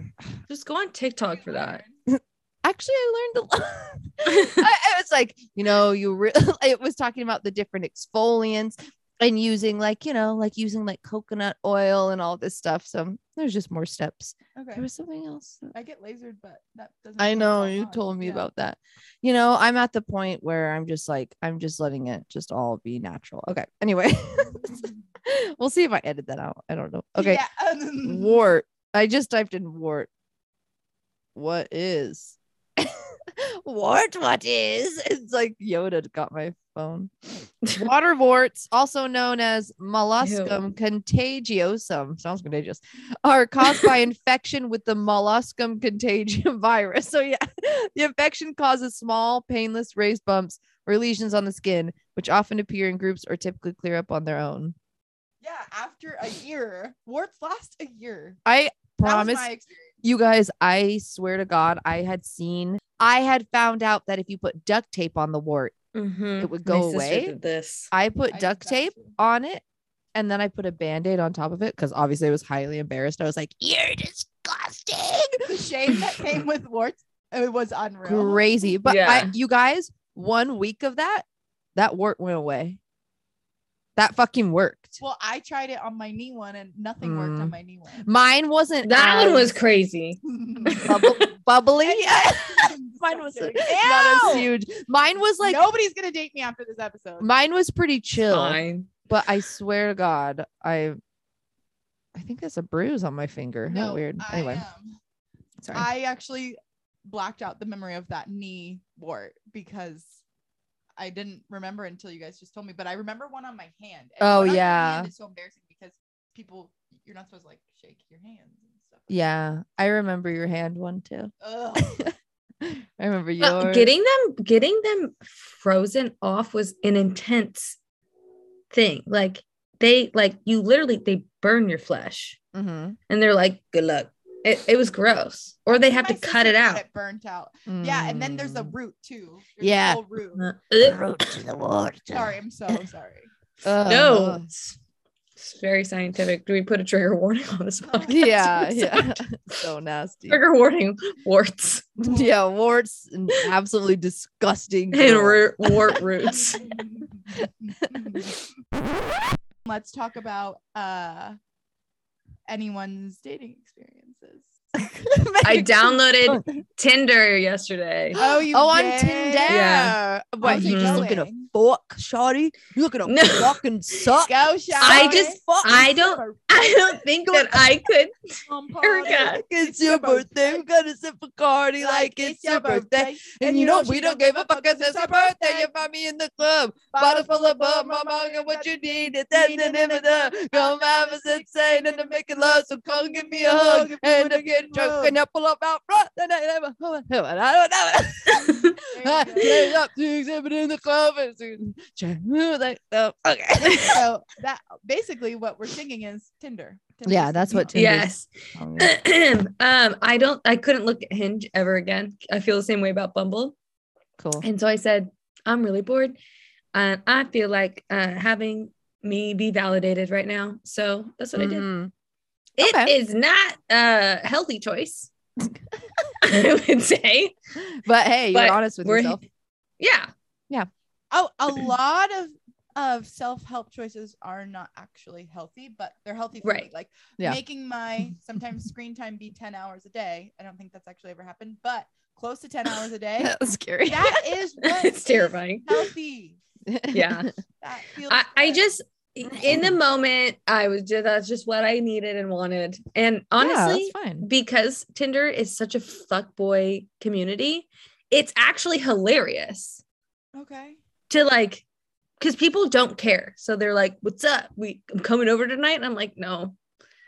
Just go on TikTok for that. actually i learned a lot I, I was like you know you re- it was talking about the different exfoliants and using like you know like using like coconut oil and all this stuff so there's just more steps Okay. there was something else I get lasered, but that doesn't. i know you told me Yeah. about that you know i'm at the point where i'm just like i'm just letting it just all be natural okay anyway we'll see if i edit that out i don't know okay Yeah. wart i just typed in wart what is Wart, what is? It's like Yoda got my phone. Water warts, also known as molluscum contagiosum, sounds contagious, are caused by infection with the molluscum contagion virus. So, yeah, the infection causes small, painless raised bumps or lesions on the skin, which often appear in groups or typically clear up on their own. Yeah, after a year, warts last a year. I promise you guys, I swear to God, I had seen, I had found out that if you put duct tape on the wart, Mhm. It would go sister away? did This. I put I duct tape too. on it and then I put a band aid on top of it because obviously I was highly embarrassed. I was like, You're disgusting. The shame that came with warts, it was unreal. Crazy. But I, you guys, one week of that, that wart went away. That fucking worked. Well, I tried it on my knee one and nothing worked Mm. on my knee one. Mine wasn't That one was crazy. bubble- bubbly. Mine Mine was not as huge. Mine was like nobody's gonna date me after this episode. mine was pretty chill. Fine. But I swear to God, I I think there's a bruise on my finger. How No, weird. I, Anyway, um, sorry. I actually blacked out the memory of that knee wart because I didn't remember until you guys just told me. But I remember one on my hand. and Oh, one on your yeah. it's so embarrassing because people you're not supposed to like shake your hands and stuff. yeah, I remember your hand one too. Ugh. I remember Well, yours. getting them getting them frozen off was an intense thing. Like they like you literally they burn your flesh Mhm. and they're like, good luck. It, it was gross. Or they have My to cut it out. It burnt out. Yeah, and then there's a Mm. root too. There's Yeah. root. Uh. Root to the water. Sorry, I'm so sorry. no, it's, it's very scientific. Do we put a trigger warning on this podcast? Yeah, yeah. so nasty. Trigger warning: warts Yeah, warts and absolutely disgusting. and girl. root, wart roots. Let's talk about uh anyone's dating experiences. I downloaded Tinder yesterday. Oh, you Oh, on? Tinder. Yeah. What, How's you it just looking to going? fuck, shawty? You looking to No. fucking suck? Go, Shy. I just- fuck. I don't. I don't think that I could. Dear It's your birthday. We're gonna sip a party like it's your birthday. And you know we don't give a fuck 'cause it's your birthday. You find me in the club, bottle full of bub, mama, get what you need. It's that the name of the come have us insane and to make it love. So come give me a hug and to get drunk and I pull up out front. And I never, I don't know. I get up to exhibit in the club and so- like, oh, okay. so that basically what we're singing is Tinder. Tinder's Yeah, that's what singing. Tinder's- Yes. um, I don't. I couldn't look at Hinge ever again. I feel the same way about Bumble, Cool. and so I said, I'm really bored, and I feel like uh, having me be validated right now. So that's what I did. Mhm. It Okay. is not a healthy choice, I would say. But hey, you're But honest with yourself. Yeah. Yeah. Oh, a lot of of self-help choices are not actually healthy, but they're healthy for me. Right. Like Yeah. making my sometimes screen time be 10 hours a day. I don't think that's actually ever happened, but close to 10 hours a day. That's scary. That is what It's is terrifying. Healthy. Yeah. That feels I, I just in the moment I was just that's just what I needed and wanted. And honestly, yeah, because Tinder is such a fuckboy community, it's actually hilarious okay. to like because people don't care. So they're like, What's up? We I'm coming over tonight. And I'm like, no,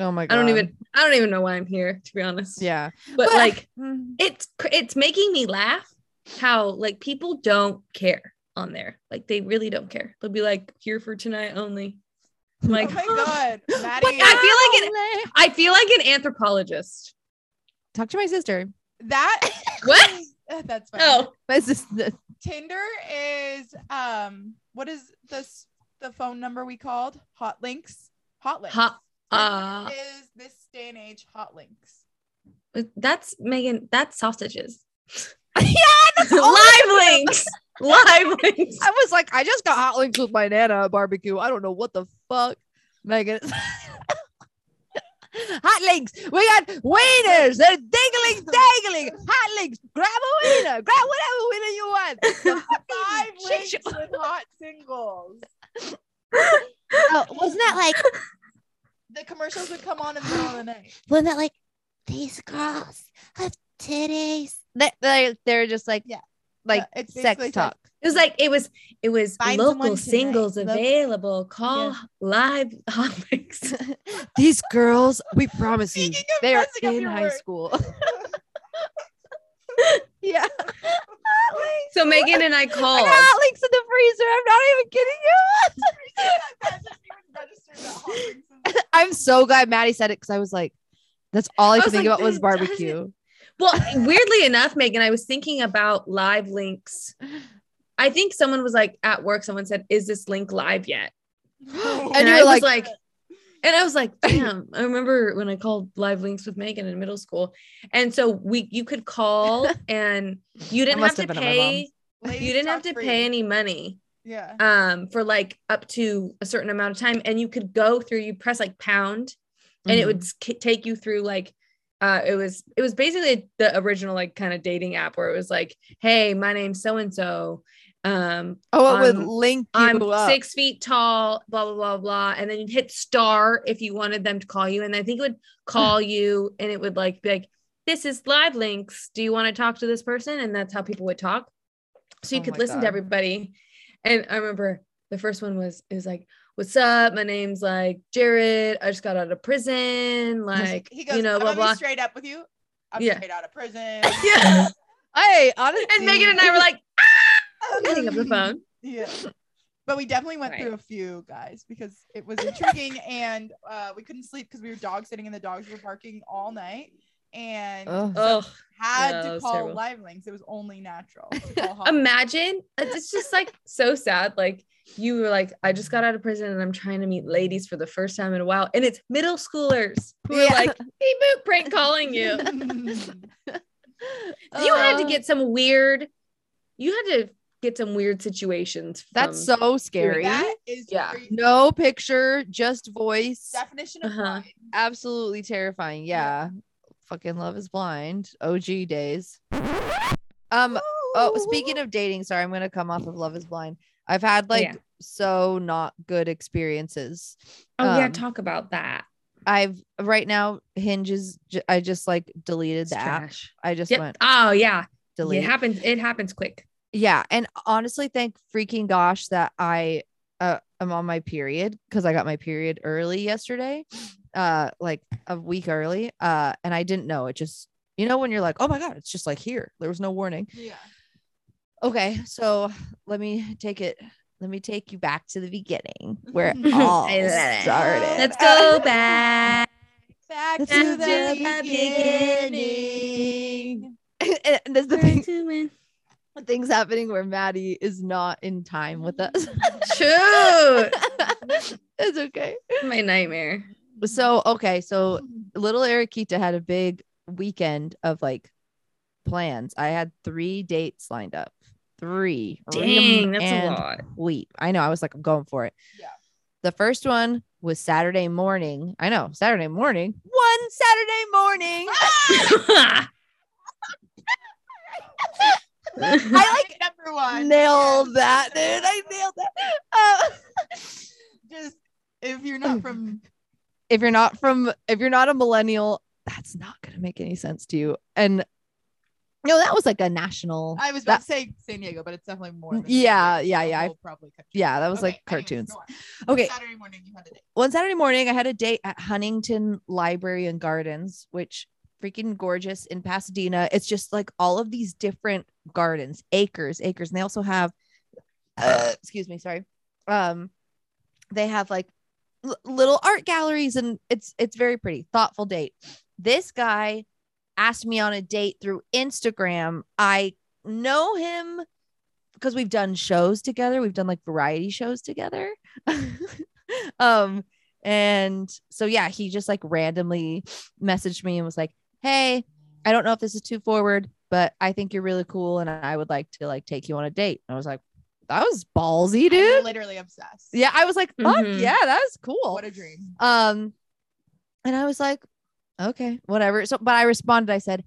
Oh my god. I don't even I don't even know why I'm here, to be honest. Yeah. But, But- like Mm, it's it's making me laugh how like people don't care on there. Like they really don't care. They'll be like, here for tonight only. I'm like, oh my god. Maddie. But I feel like an I feel like an anthropologist. Talk to my sister. that What? that's fine. Oh, My sister. Tinder is um what is this the phone number we called? Hot links. Hot links. Hot- Tinder uh, is this day and age hot links. that's Megan. That's sausages. yeah, that's Live links. Live links. I was like, I just got hot links with my nana barbecue. I don't know what the fuck, Megan. hot links. We got wieners. They're dingling, dangling. Hot links. Grab a wiener. Grab whatever wiener you want. The Five links with hot singles. Oh, wasn't that like The commercials would come on in the middle of the night. wasn't that like these girls have titties? They, they, they're just like, Yeah. like Yeah, sex talk. It was like it was it was Find local tonight. singles Look- available. Call Yeah. live hot links. These girls, we promise you, they are in high school. yeah. So Megan and I I called. got links in the freezer. I'm not even kidding you. I'm so glad Maddie said it because I was like, that's all I I could was think like, about was "That doesn't- barbecue. Well, weirdly enough, Megan, I was thinking about live links. I think someone was like at work, someone said, Is this link live yet? And And, I were was like- like, and I was like, damn, I remember when I called live links with Megan in middle school. And so we you could call and you didn't have to have been at my pay, you didn't have to free. pay any money Yeah. um for like up to a certain amount of time. And you could go through, you press like pound and it would sk- take you through like uh it was it was basically the original like kind of dating app where it was like hey my name's so and so um Oh, it would I'm- link you i'm up. six feet tall blah blah blah blah and then you'd hit star if you wanted them to call you and i think it would call you and it would like be like this is live links do you want to talk to this person and that's how people would talk so you Oh could listen God. to everybody and i remember the first one was it was like what's up my name's like jared i just got out of prison like he goes, you know blah blah straight up with you. I'm Yeah. straight out of prison. yeah Hey, honestly. and megan and i were like ah! Hang up the phone Yeah. But we definitely went Right. through a few guys because it was intriguing and uh, we couldn't sleep because we were dog sitting and the dogs were barking all night and Ugh. oh had yeah, to call terrible. live links. It was only natural to call hot. imagine it's just like so sad like you were like i just got out of prison and i'm trying to meet ladies for the first time in a while and it's middle schoolers who are like beep boop prank calling you you had to Uh, get some weird you had to get some weird situations That's so scary. That is Yeah. crazy. No picture, just voice. definition of Uh-huh. blind. Absolutely terrifying. Yeah. Fucking love is blind. OG days. Um oh speaking of dating, sorry, I'm gonna come off of Love is Blind. I've had like yeah. so not good experiences. oh yeah um, talk about that I've right now Hinge is j- I just like deleted It's the app. I just Yep. went oh yeah delete. it happens it happens quick yeah and honestly thank freaking gosh that i uh, am on my period because i got my period early yesterday uh like a week early uh and i didn't know it just you know when you're like oh my god it's just like here there was no warning Yeah. okay so let me take it let me take you back to the beginning where it all I love it. started let's go back Back Let's to the the beginning. and there's the thing to win. Things happening where maddie is not in time with us mm. Shoot. it's okay my nightmare so okay so little Eriquita had a big weekend of like plans. I had three dates lined up. Three. dang Ream that's a lot Weep. I know. I was like, I'm going for it. Yeah. The first one was Saturday morning. I know, Saturday morning. One Saturday morning. I like number one. nailed that, dude. I nailed that. Uh, Just if you're not from if you're not from, if you're not a millennial, that's not gonna make any sense to you. And no, that was like a national. I was that- about to say San Diego, but it's definitely more. Yeah, yeah, yeah, I- probably yeah, that was like Okay, anyways, cartoons. on. Okay. Saturday morning, you had a date. one Saturday morning, I had a date at Huntington Library and Gardens, which freaking gorgeous in Pasadena. It's just like all of these different gardens, acres, acres, and they also have, uh, excuse me, sorry, um, they have like l- little art galleries, and it's it's very pretty, thoughtful date. This guy asked me on a date through Instagram. I know him because we've done shows together. We've done like variety shows together. um and so yeah, he just like randomly messaged me and was like, "Hey, I don't know if this is too forward, but I think you're really cool and I would like to like take you on a date." And I was like, "That was ballsy, I'm dude." literally obsessed. Yeah, I was like, "Fuck Mhm. yeah, that was cool." What a dream. Um, and I was like, okay, whatever. So, but I responded, I said,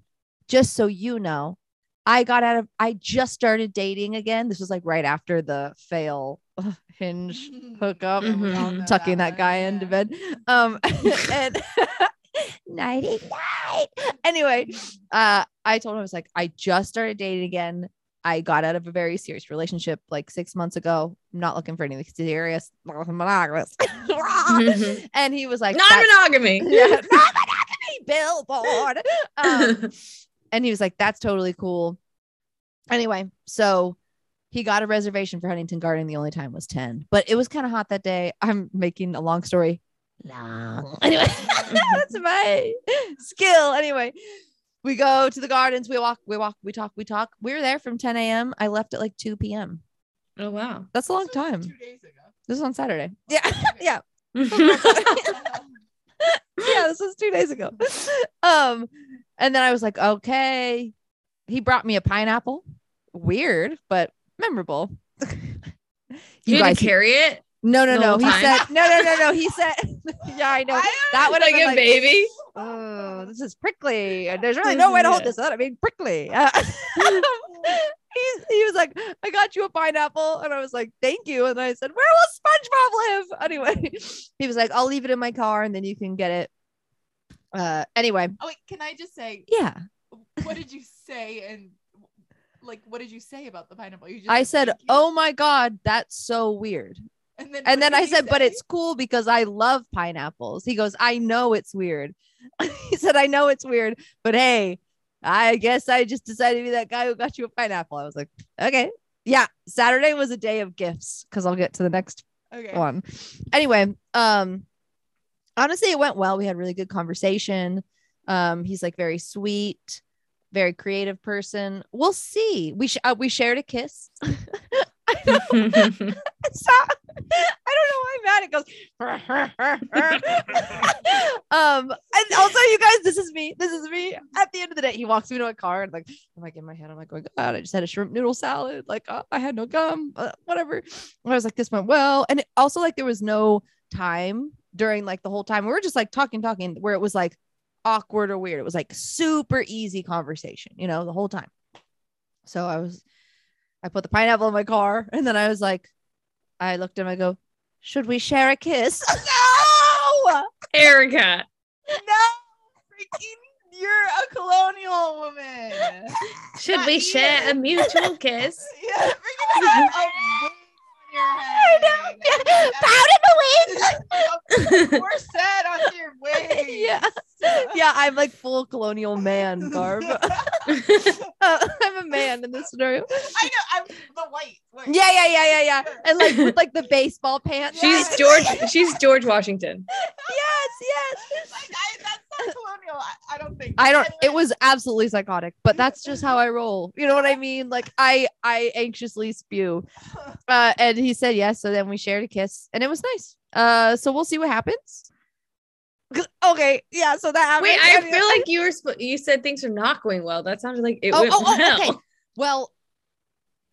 just so you know, I got out of, I just started dating again. This was like right after the fail hinge hookup, Mhm. We all know tucking that one, guy into bed. Um, and nighty night. Anyway, uh, I told him I was like, I just started dating again. I got out of a very serious relationship like six months ago. I'm not looking for anything serious. Monogamous. and he was like, "That's- Non-monogamy. yeah, non-monogamy billboard. Um, and he was like, that's totally cool. Anyway, so he got a reservation for Huntington Garden. The only time was 10, but it was kind of hot that day. I'm making a long story long. Anyway, that's my skill. Anyway, we go to the gardens. We walk, we walk, we talk, we talk. We were there from 10 a.m. I left at like 2 p.m. oh wow. That's a long This time. Two days ago. This is on Saturday. Yeah. yeah. yeah. yeah, this was two days ago. Um, and then I was like, okay. He brought me a pineapple. Weird, but memorable. You, you had guys, to carry it no, no, no. He time? said, no, no, no, no. He said, yeah, I know. That would have like been a like, baby. oh, this is prickly. There's really no way to hold this. I mean, prickly. Uh, he's, he was like, I got you a pineapple. And I was like, thank you. And I said, where will SpongeBob live? Anyway, he was like, I'll leave it in my car and then you can get it. Uh, anyway, Oh wait, can I just say yeah. what did you say and like what did you say about the pineapple? You just I said, oh my God, that's so weird. And then And then I said, but it's cool because I love pineapples. He goes, I know it's weird. he said, I know it's weird, but hey, I guess I just decided to be that guy who got you a pineapple. I was like, okay. Yeah. Saturday was a day of gifts because I'll get to the next okay. one. Anyway, um, honestly, it went well. We had really good conversation. Um, he's like very sweet, very creative person. We'll see. We sh- uh, we shared a kiss. I don't Stop. I don't know why I'm mad. It goes. um, and also, you guys, this is me. This is me. At the end of the day, he walks me to a car and like, I'm like in my head, I'm like, going, God, I just had a shrimp noodle salad. Like, uh, I had no gum, uh, whatever. And I was like, this went well. And it, also, like, there was no time during like the whole time. We were just like talking, talking, where it was like awkward or weird. It was like super easy conversation, you know, the whole time. So I was, I put the pineapple in my car, and then I was like, I looked at him. I go, should we share a kiss? no, Erica. No, freaking, you're a colonial woman. Should Not we even. share a mutual kiss? Yeah, freaking have a wig on your head. Powder the wind. Corset on your wig. Yeah. yeah, I'm like full colonial man garb. Uh, I'm a man in this scenario. I know. I'm the white. white. Yeah, yeah, yeah, yeah, yeah. And like with like the baseball pants. She's Yes, George. She's George Washington. yes. Like, I, that's not colonial. I, I don't think. I don't. It was absolutely psychotic, but that's just how I roll. You know what I mean? Like I, I anxiously spew. Uh, and he said yes. So then we shared a kiss, and it was nice. Uh, so we'll see what happens. Okay, yeah. So that happened. Wait, I Anyway. feel like you were. Sp- you said things are not going well. That sounded like it oh, went oh, oh, well. okay. Well,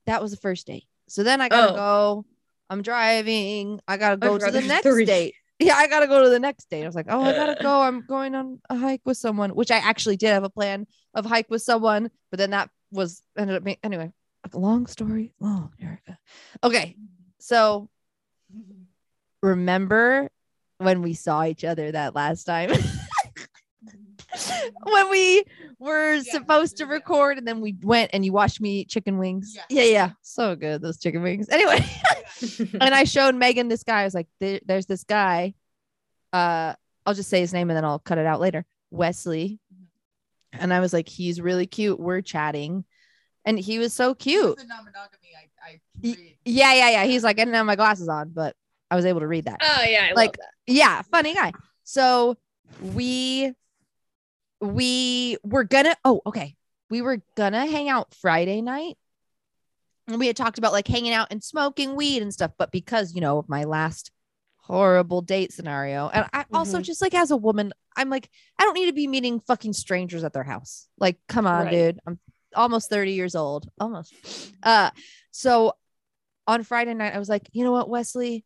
that was the first date. So then I gotta Oh. go. I'm driving. I gotta go to the next three. date. Yeah, I gotta go to the next date. I was like, oh, I gotta uh. go. I'm going on a hike with someone, which I actually did have a plan of hike with someone, but then that was ended up being anyway. Long story, long, Erica. Okay, so remember when we saw each other that last time? when we were Yeah, supposed to record and then we went and you watched me eat chicken wings. Yeah. Yeah, yeah. So good, those chicken wings. Anyway, and I showed Megan this guy. I was like, there, there's this guy. Uh, I'll just say his name and then I'll cut it out later. Wesley. And I was like, he's really cute. We're chatting. And he was so cute. I, I Yeah, yeah, yeah. He's like, I didn't have my glasses on, but I was able to read that. oh yeah, I Like- yeah funny guy so we we were gonna oh okay. We were gonna hang out friday night. And we had talked about like hanging out and smoking weed and stuff but because you know of my last horrible date scenario. And i also Mhm. just like as a woman i'm like i don't need to be meeting fucking strangers at their house. Like come on Right. dude. I'm almost 30 years old. Almost. Uh so on friday night i was like you know what wesley?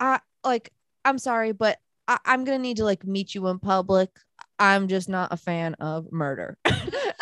I like i'm sorry but I- i'm gonna need to like meet you in public i'm just not a fan of murder.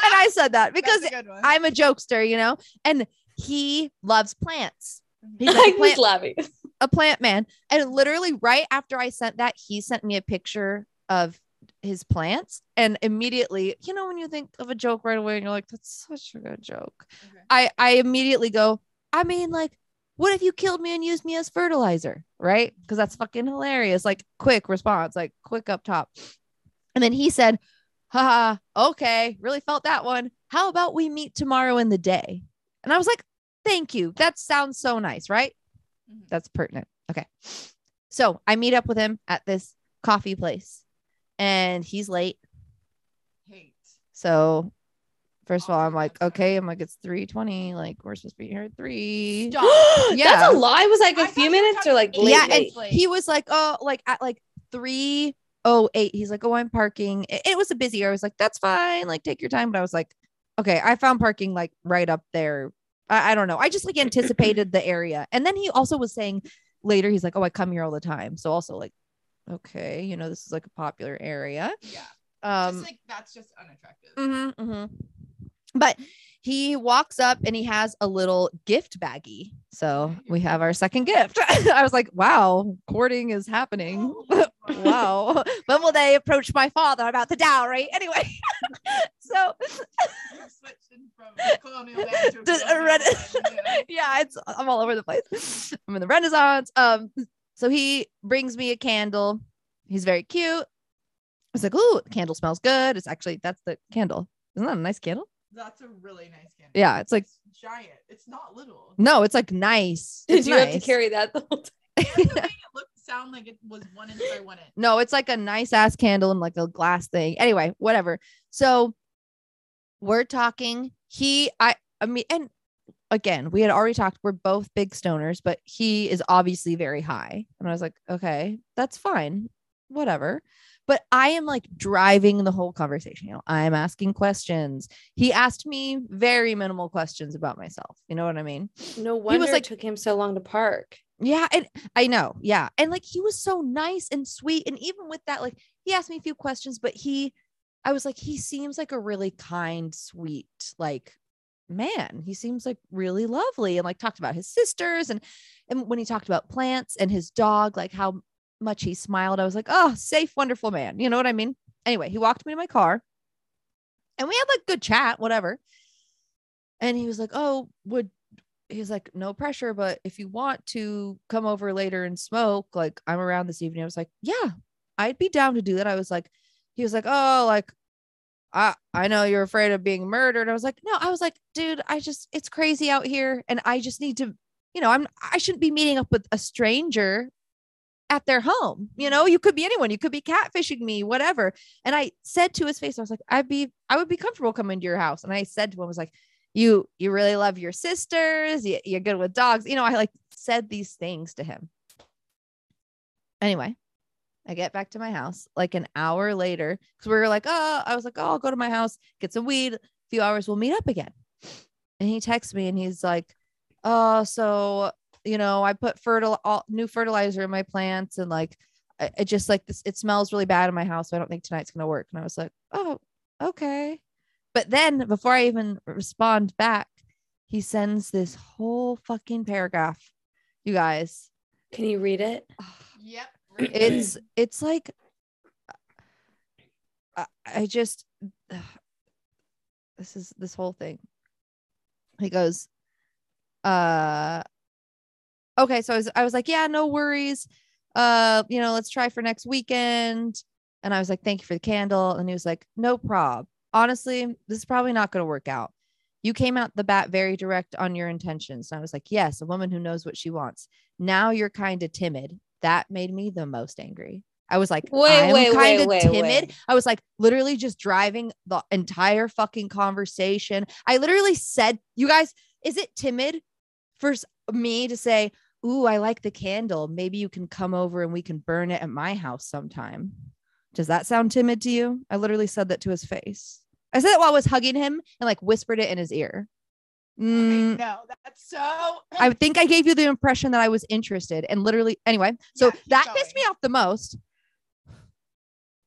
And i said that because That's a good one. i'm a jokester you know? And he loves plants. Mm-hmm. He's like plant, just laughing. a plant man. And literally right after i sent that he sent me a picture of his plants. And immediately you know when you think of a joke right away and you're like that's such a good joke. Okay. i i immediately go i mean like what if you killed me and used me as fertilizer? Right? Because that's fucking hilarious. Like quick response like quick up top and then he said haha okay really felt that one how about we meet tomorrow in the day and i was like thank you that sounds so nice right Mhm. that's pertinent. Okay. So I meet up with him at this coffee place and he's late. Hate. So first of all, I'm like, okay, I'm like, it's 320. Like, we're supposed to be here at three. Stop. Yeah. That's a lie. It was like I a thought few minutes or like late, yeah, and late. late. he was like, oh, like at like 308. He's like, oh, I'm parking. It, it was a busy. I was like, that's fine. Like, take your time. But I was like, okay, I found parking like right up there. I, I don't know. I just like anticipated the area. And then he also was saying later, he's like, oh, I come here all the time. So also like, okay, you know, this is like a popular area. Yeah. Um, just like that's just unattractive. Mhm, mhm. But he walks up and he has a little gift baggie. So we have our second gift. I was like, wow, courting is happening. wow. when will they approach my father about the dowry? Anyway, so Switching from colonial to To colonial red- yeah. it's I'm all over the place. I'm in the Renaissance. Um, so he brings me a candle. He's very cute. I was like, "Ooh, candle smells good." It's actually that's the candle. Isn't that a nice candle? That's a really nice candle. Yeah, it's like It's giant. It's not little. no, it's like nice. Did It's you have to carry that the whole time? That's it looked sound like it was one inch by one inch. No, it's like a nice ass candle and like a glass thing. Anyway, whatever. So we're talking. He, I, I mean, and again, we had already talked. We're both big stoners, but he is obviously very high. And I was like, okay, that's fine. Whatever. But I am like driving the whole conversation. You know, I'm asking questions. He asked me very minimal questions about myself. You know what I mean? No wonder like- it took him so long to park. Yeah, and I know. Yeah. And like he was so nice and sweet. And even with that, like he asked me a few questions, but he, I was like, he seems like a really kind, sweet, like man. He seems like really lovely and like talked about his sisters and and when he talked about plants and his dog, like how much he smiled, I was like, oh, safe, wonderful man. You know what I mean? Anyway, he walked me to my car and we had like good chat, whatever. And he was like, oh, would he's like, no pressure, but if you want to come over later and smoke, like I'm around this evening. I was like, yeah, I'd be down to do that. I was like, he was like, oh, like, I I know you're afraid of being murdered. I was like, no, I was like, dude, I just it's crazy out here, and I just need to, you know, I'm I shouldn't be meeting up with a stranger at their home. You know, you could be anyone. You could be catfishing me, whatever. And I said to his face, I was like, I'd be, I would be comfortable coming to your house. And I said to him, I was like, you, you really love your sisters. You, you're good with dogs. You know, I like said these things to him. Anyway, I get back to my house like an hour later because we were like, oh, I was like, oh, I'll go to my house, get some weed. A few hours, we'll meet up again. And he texts me and he's like, oh, so you know, I put fertile all, new fertilizer in my plants and like I, it just like this, it smells really bad in my house. So I don't think tonight's gonna work. And I was like, oh, okay. But then before I even respond back, he sends this whole fucking paragraph. You guys, Can you read it? Yep. it's it's like I, I just this is this whole thing he goes uh okay so I was, I was like yeah no worries. Uh you know let's try for next weekend. And i was like thank you for the candle. And he was like no prob. Honestly this is probably not going to work out. You came out the bat very direct on your intentions. And i was like yes a woman who knows what she wants. Now you're kind of timid. That made me the most angry. I was like Wait, i'm wait, kind of timid. wait. i was like literally just driving the entire fucking conversation. I literally said you guys is it timid for s- me to say ooh i like the candle maybe you can come over and we can burn it at my house sometime does that sound timid to you i literally said that to his face i said it while i was hugging him and like whispered it in his ear Mm, Okay, no, that's so. I think I gave you the impression that I was interested and literally anyway. So Yeah, that pissed me off the most.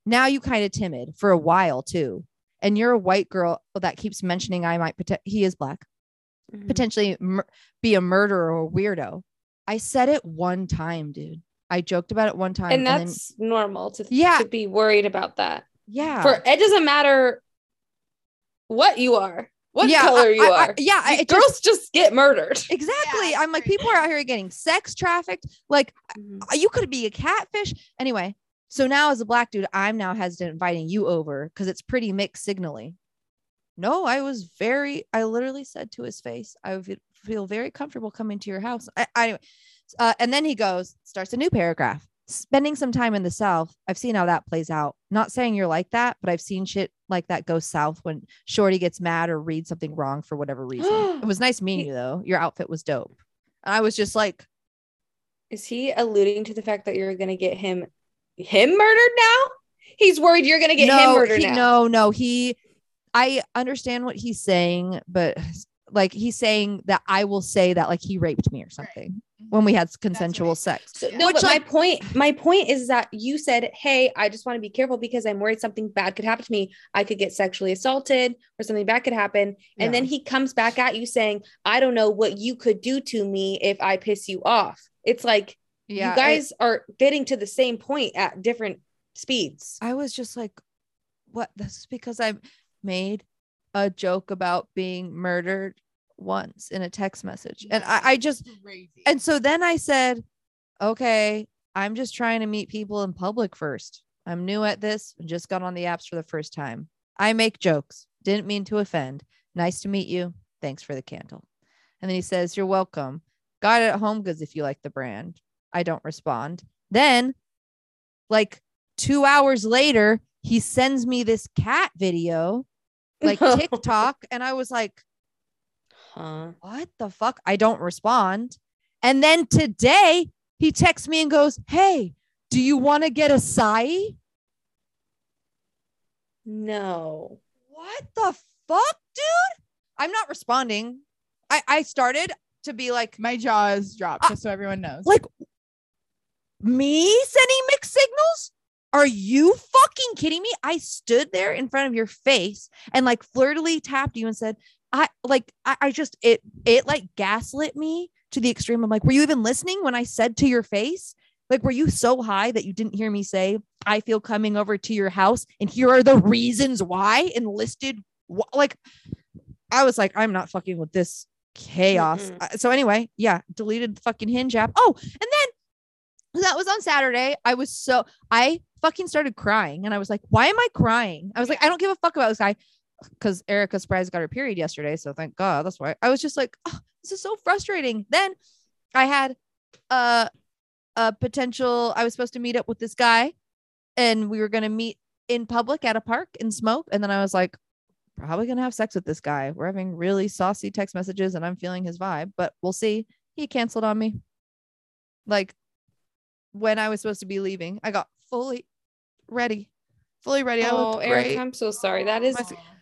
Now you kind of timid for a while too. And you're a white girl that keeps mentioning I might pote- he is black, Mhm. potentially mur- be a murderer or a weirdo. I said it one time, dude. I joked about it one time And then- that's normal to, Yeah. to be worried about that. Yeah. For it doesn't matter what you are, what yeah, color I- you I- I- are. yeah, I, Girls just just, get murdered. exactly. Yeah, I'm like, people are out here getting sex trafficked. Like, uh, you could be a catfish. Anyway, so now as a black dude, I'm now hesitant inviting you over because it's pretty mixed signaling. No, I was very, I literally said to his face, I would feel very comfortable coming to your house. I, I, uh, and then he goes, starts a new paragraph. Spending some time in the South, I've seen how that plays out. Not saying you're like that, but I've seen shit like that go south when Shorty gets mad or reads something wrong for whatever reason. it was nice meeting you though. Your outfit was dope. And I was just like, Is he alluding to the fact that you're gonna get him him murdered now? He's worried you're gonna get him murdered he- now. no, no. He, I understand what he's saying, but like he's saying that I will say that like he raped me or something mm-hmm. when we had consensual he sex. So, Yeah. no, Which, but like- my point, my point is that you said, "Hey, I just want to be careful because I'm worried something bad could happen to me. I could get sexually assaulted, or something bad could happen." And then he comes back at you saying, "I don't know what you could do to me if I piss you off." It's like yeah, you it- guys are getting to the same point at different speeds. I was just like, what? This is because I made a joke about being murdered once in a text message. And I, I just, crazy. and so then I said, okay, I'm just trying to meet people in public first. I'm new at this, and just got on the apps for the first time. I make jokes, didn't mean to offend. Nice to meet you. Thanks for the candle. And then he says, You're welcome. Got it at HomeGoods if you like the brand. I don't respond. Then, like two hours later, he sends me this cat video, like TikTok. And I was like, Huh. what the fuck? I don't respond. And then today he texts me and goes, Hey, do you want to get a Sai? No. What the fuck, dude? I'm not responding. I, I started to be like, My jaw is dropped, Uh, just so everyone knows. like me sending mixed signals? Are you fucking kidding me? I stood there in front of your face and like flirtily tapped you and said, I like I, I just it it like gaslit me to the extreme. I'm like, were you even listening when I said to your face? Like, were you so high that you didn't hear me say, I feel coming over to your house and here are the reasons why enlisted wh- like I was like, I'm not fucking with this chaos. Mm-mm. Uh, So anyway, yeah, deleted the fucking hinge app. Oh, and then that was on Saturday. I was so I fucking started crying and I was like, why am I crying? I was like, I don't give a fuck about this guy because Erica Surprise got her period yesterday. So thank God. That's why I was just like, oh, this is so frustrating. Then I had a a potential, I was supposed to meet up with this guy and we were gonna meet in public at a park and smoke. And then I was like, probably gonna have sex with this guy. We're having really saucy text messages and I'm feeling his vibe, but we'll see. He canceled on me. Like when I was supposed to be leaving, I got fully ready, fully ready. Oh, looked Eric, great. I'm so sorry. That is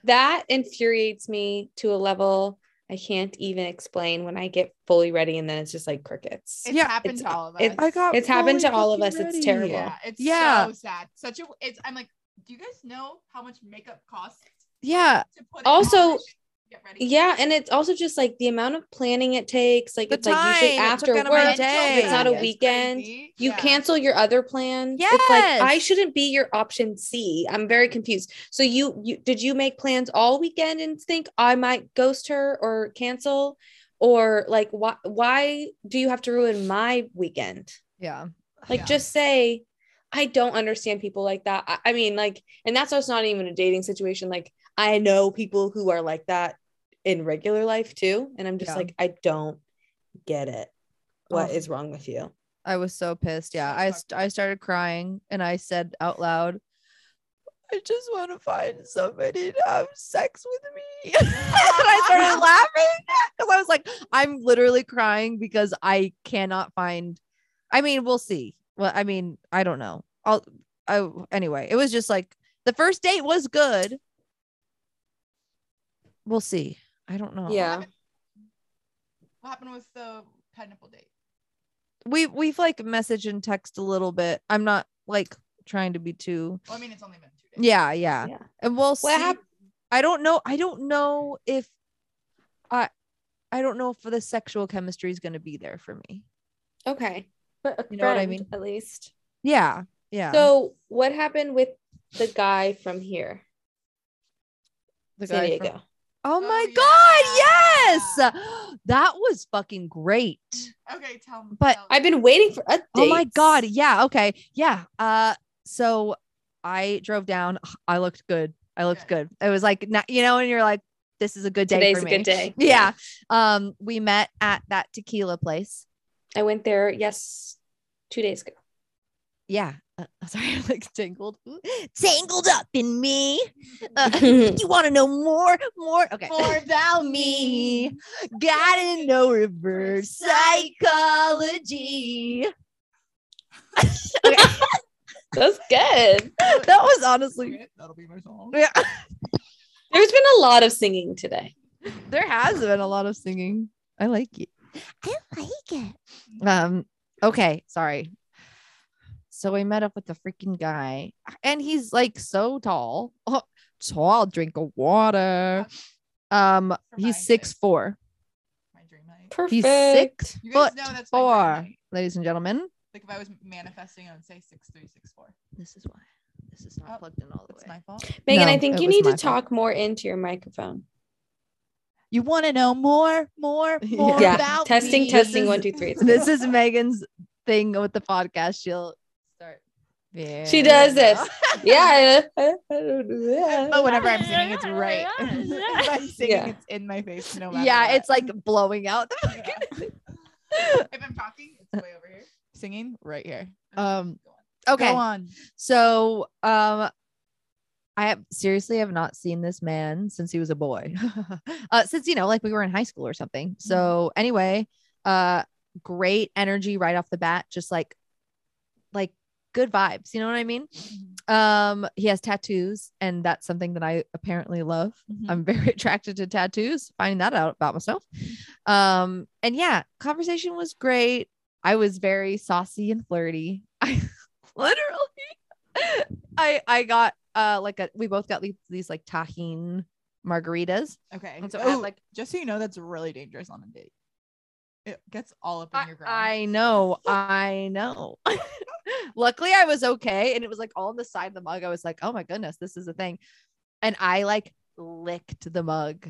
that infuriates me to a level I can't even explain when I get fully ready and then it's just like crickets. It's Yeah, happened it's- to all of us. it's- I got It's happened to all of fucking us. It's terrible. yeah, it's Yeah. so sad. Such a it's I'm like, do you guys know how much makeup costs Yeah. to put in Also- all this shit to get ready? Yeah, and it's also just like the amount of planning it takes. Like The it's like usually time it after took work. out of my If day. it's not a weekend, crazy. you Yeah. cancel your other plans. It's like I shouldn't be your option C. I'm very confused. So you you did you make plans all weekend and think I might ghost her or cancel? Or like why why do you have to ruin my weekend? Yeah. Like Yeah. just say I don't understand people like that. I, I mean, like, and that's also not even a dating situation. Like, I know people who are like that in regular life too. And I'm just Yeah. like, I don't get it. What Oh. is wrong with you? I was so pissed. Yeah. I, st- I started crying and I said out loud, I just want to find somebody to have sex with me. and I started laughing because I was like, I'm literally crying because I cannot find. I mean, we'll see. Well, I mean, I don't know. I'll, I, anyway, it was just like the first date was good. We'll see. I don't know. Yeah. What happened with the pineapple date? We, we've like messaged and text a little bit. I'm not like trying to be too. Well, I mean, it's only been two days. Yeah. Yeah. Yeah. And we'll What see. hap- I don't know. I don't know if I I don't know if the sexual chemistry is going to be there for me. Okay. But a You know what I mean? At least. Yeah. Yeah. So what happened with the guy from here, The San guy from- Diego. Oh Oh, my yeah. god, yes. That was fucking great. Okay, tell me. But tell me. I've been waiting for updates. Oh my god, yeah, okay. Yeah. Uh so I drove down. I looked good. I looked good. It was like you know, and you're like, this is a good day Today's for a good day. Yeah. Um, we met at that tequila place. I went there, yes, two days ago. Yeah. Uh, sorry, I'm like tangled. Tangled up in me. Uh, you want to know more? More? Okay. More about me. Gotta know reverse psychology. That's good. that was honestly. That'll be my song. Yeah. There's been a lot of singing today. There has been a lot of singing. I like it. I like it. Um, okay, sorry. So we met up with the freaking guy, and he's like so tall. Oh, tall drink of water. Um, he's six four. My dream height. Perfect. He's six foot know that's my dream four, ladies and gentlemen. Like if I was manifesting, I would say six three, six four. This is why this is not Oh, plugged in all the That's way. my fault. Megan, No, I think you need to fault. talk more into your microphone. You want to know more, more, more Yeah. about testing, me? testing, is- one, two, three. This is Megan's thing with the podcast. She'll start. Yeah. She does this. yeah. I, I don't do that. But whenever I'm singing, it's right. if I'm singing, Yeah. it's in my face. No matter. Yeah, what. it's like blowing out. the Yeah. if I'm talking, it's way over here. Singing, right here. Um, Go on. okay. Go on. So, um, I have seriously have not seen this man since he was a boy. uh, since you know, like we were in high school or something. So anyway, uh, great energy right off the bat. Just like, like good vibes. You know what I mean? Um, he has tattoos, and that's something that I apparently love. Mhm. I'm very attracted to tattoos. Finding that out about myself. Um, and yeah, conversation was great. I was very saucy and flirty. I literally, I I got uh like a we both got these, these like Tajin margaritas. Okay. And so so I had, like- just so you know, that's really dangerous on a date. It gets all up in I, your ground. I know, I know. Luckily, I was okay, and it was like all on the side of the mug. I was like, oh my goodness, this is a thing, and I like licked the mug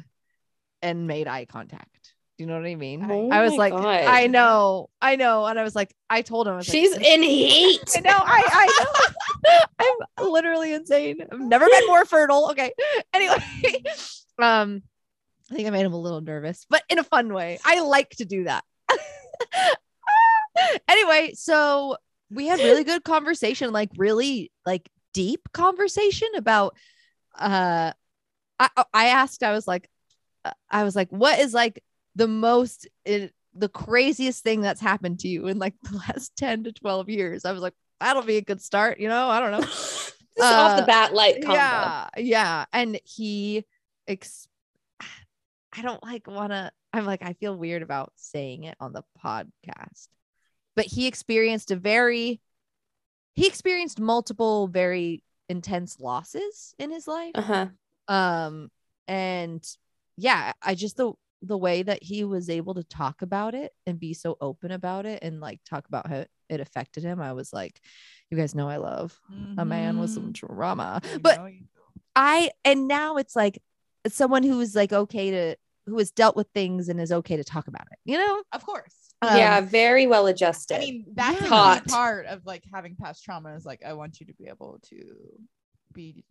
and made eye contact. Do you know what I mean? Oh I was like, God. I know, I know, and I was like, I told him, I was like, She's in heat. I know, I, I know. I'm literally insane. I've never been more fertile. Okay. Anyway, um, I think I made him a little nervous, but in a fun way. I like to do that. anyway, so we had really good conversation, like really like deep conversation about uh I I asked, I was like, uh, I was like, what is like the most it, the craziest thing that's happened to you in like the last 10 to 12 years? I was like, that'll be a good start, you know? I don't know. Just off the Uh, bat, light combo. yeah yeah and he ex- i don't like want to i'm like i feel weird about saying it on the podcast but he experienced a very he experienced multiple very intense losses in his life Uh huh. um and yeah i just the the way that he was able to talk about it and be so open about it and like talk about how it affected him i was like you guys know i love a man with some Mhm. trauma You but know you do. I and now it's like someone who is like okay to who has dealt with things and is okay to talk about it. You know? of course. Um, yeah, very well adjusted. I mean, that's Yeah. a part of like having past trauma is like I want you to be able to be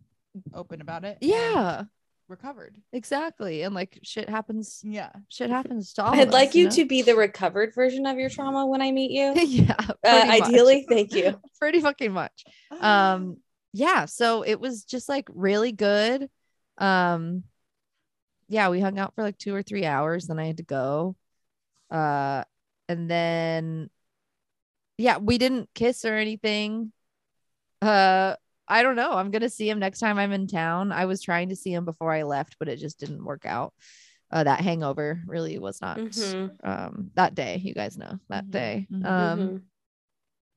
open about it. Yeah, recovered. exactly. And like shit happens. Yeah. Shit happens to all. I'd of like us, you know? to be the recovered version of your trauma when I meet you. yeah. Uh, ideally, thank you. pretty fucking much. Um, yeah. So it was just like really good. Um, yeah, we hung out for like two or three hours. Then I had to go. Uh, and then, yeah, we didn't kiss or anything. Uh, I don't know. I'm gonna see him next time I'm in town. I was trying to see him before I left, but it just didn't work out. Uh, that hangover really was not Mhm. um that day. You guys know that Mhm. day. Mhm. Um, Mhm.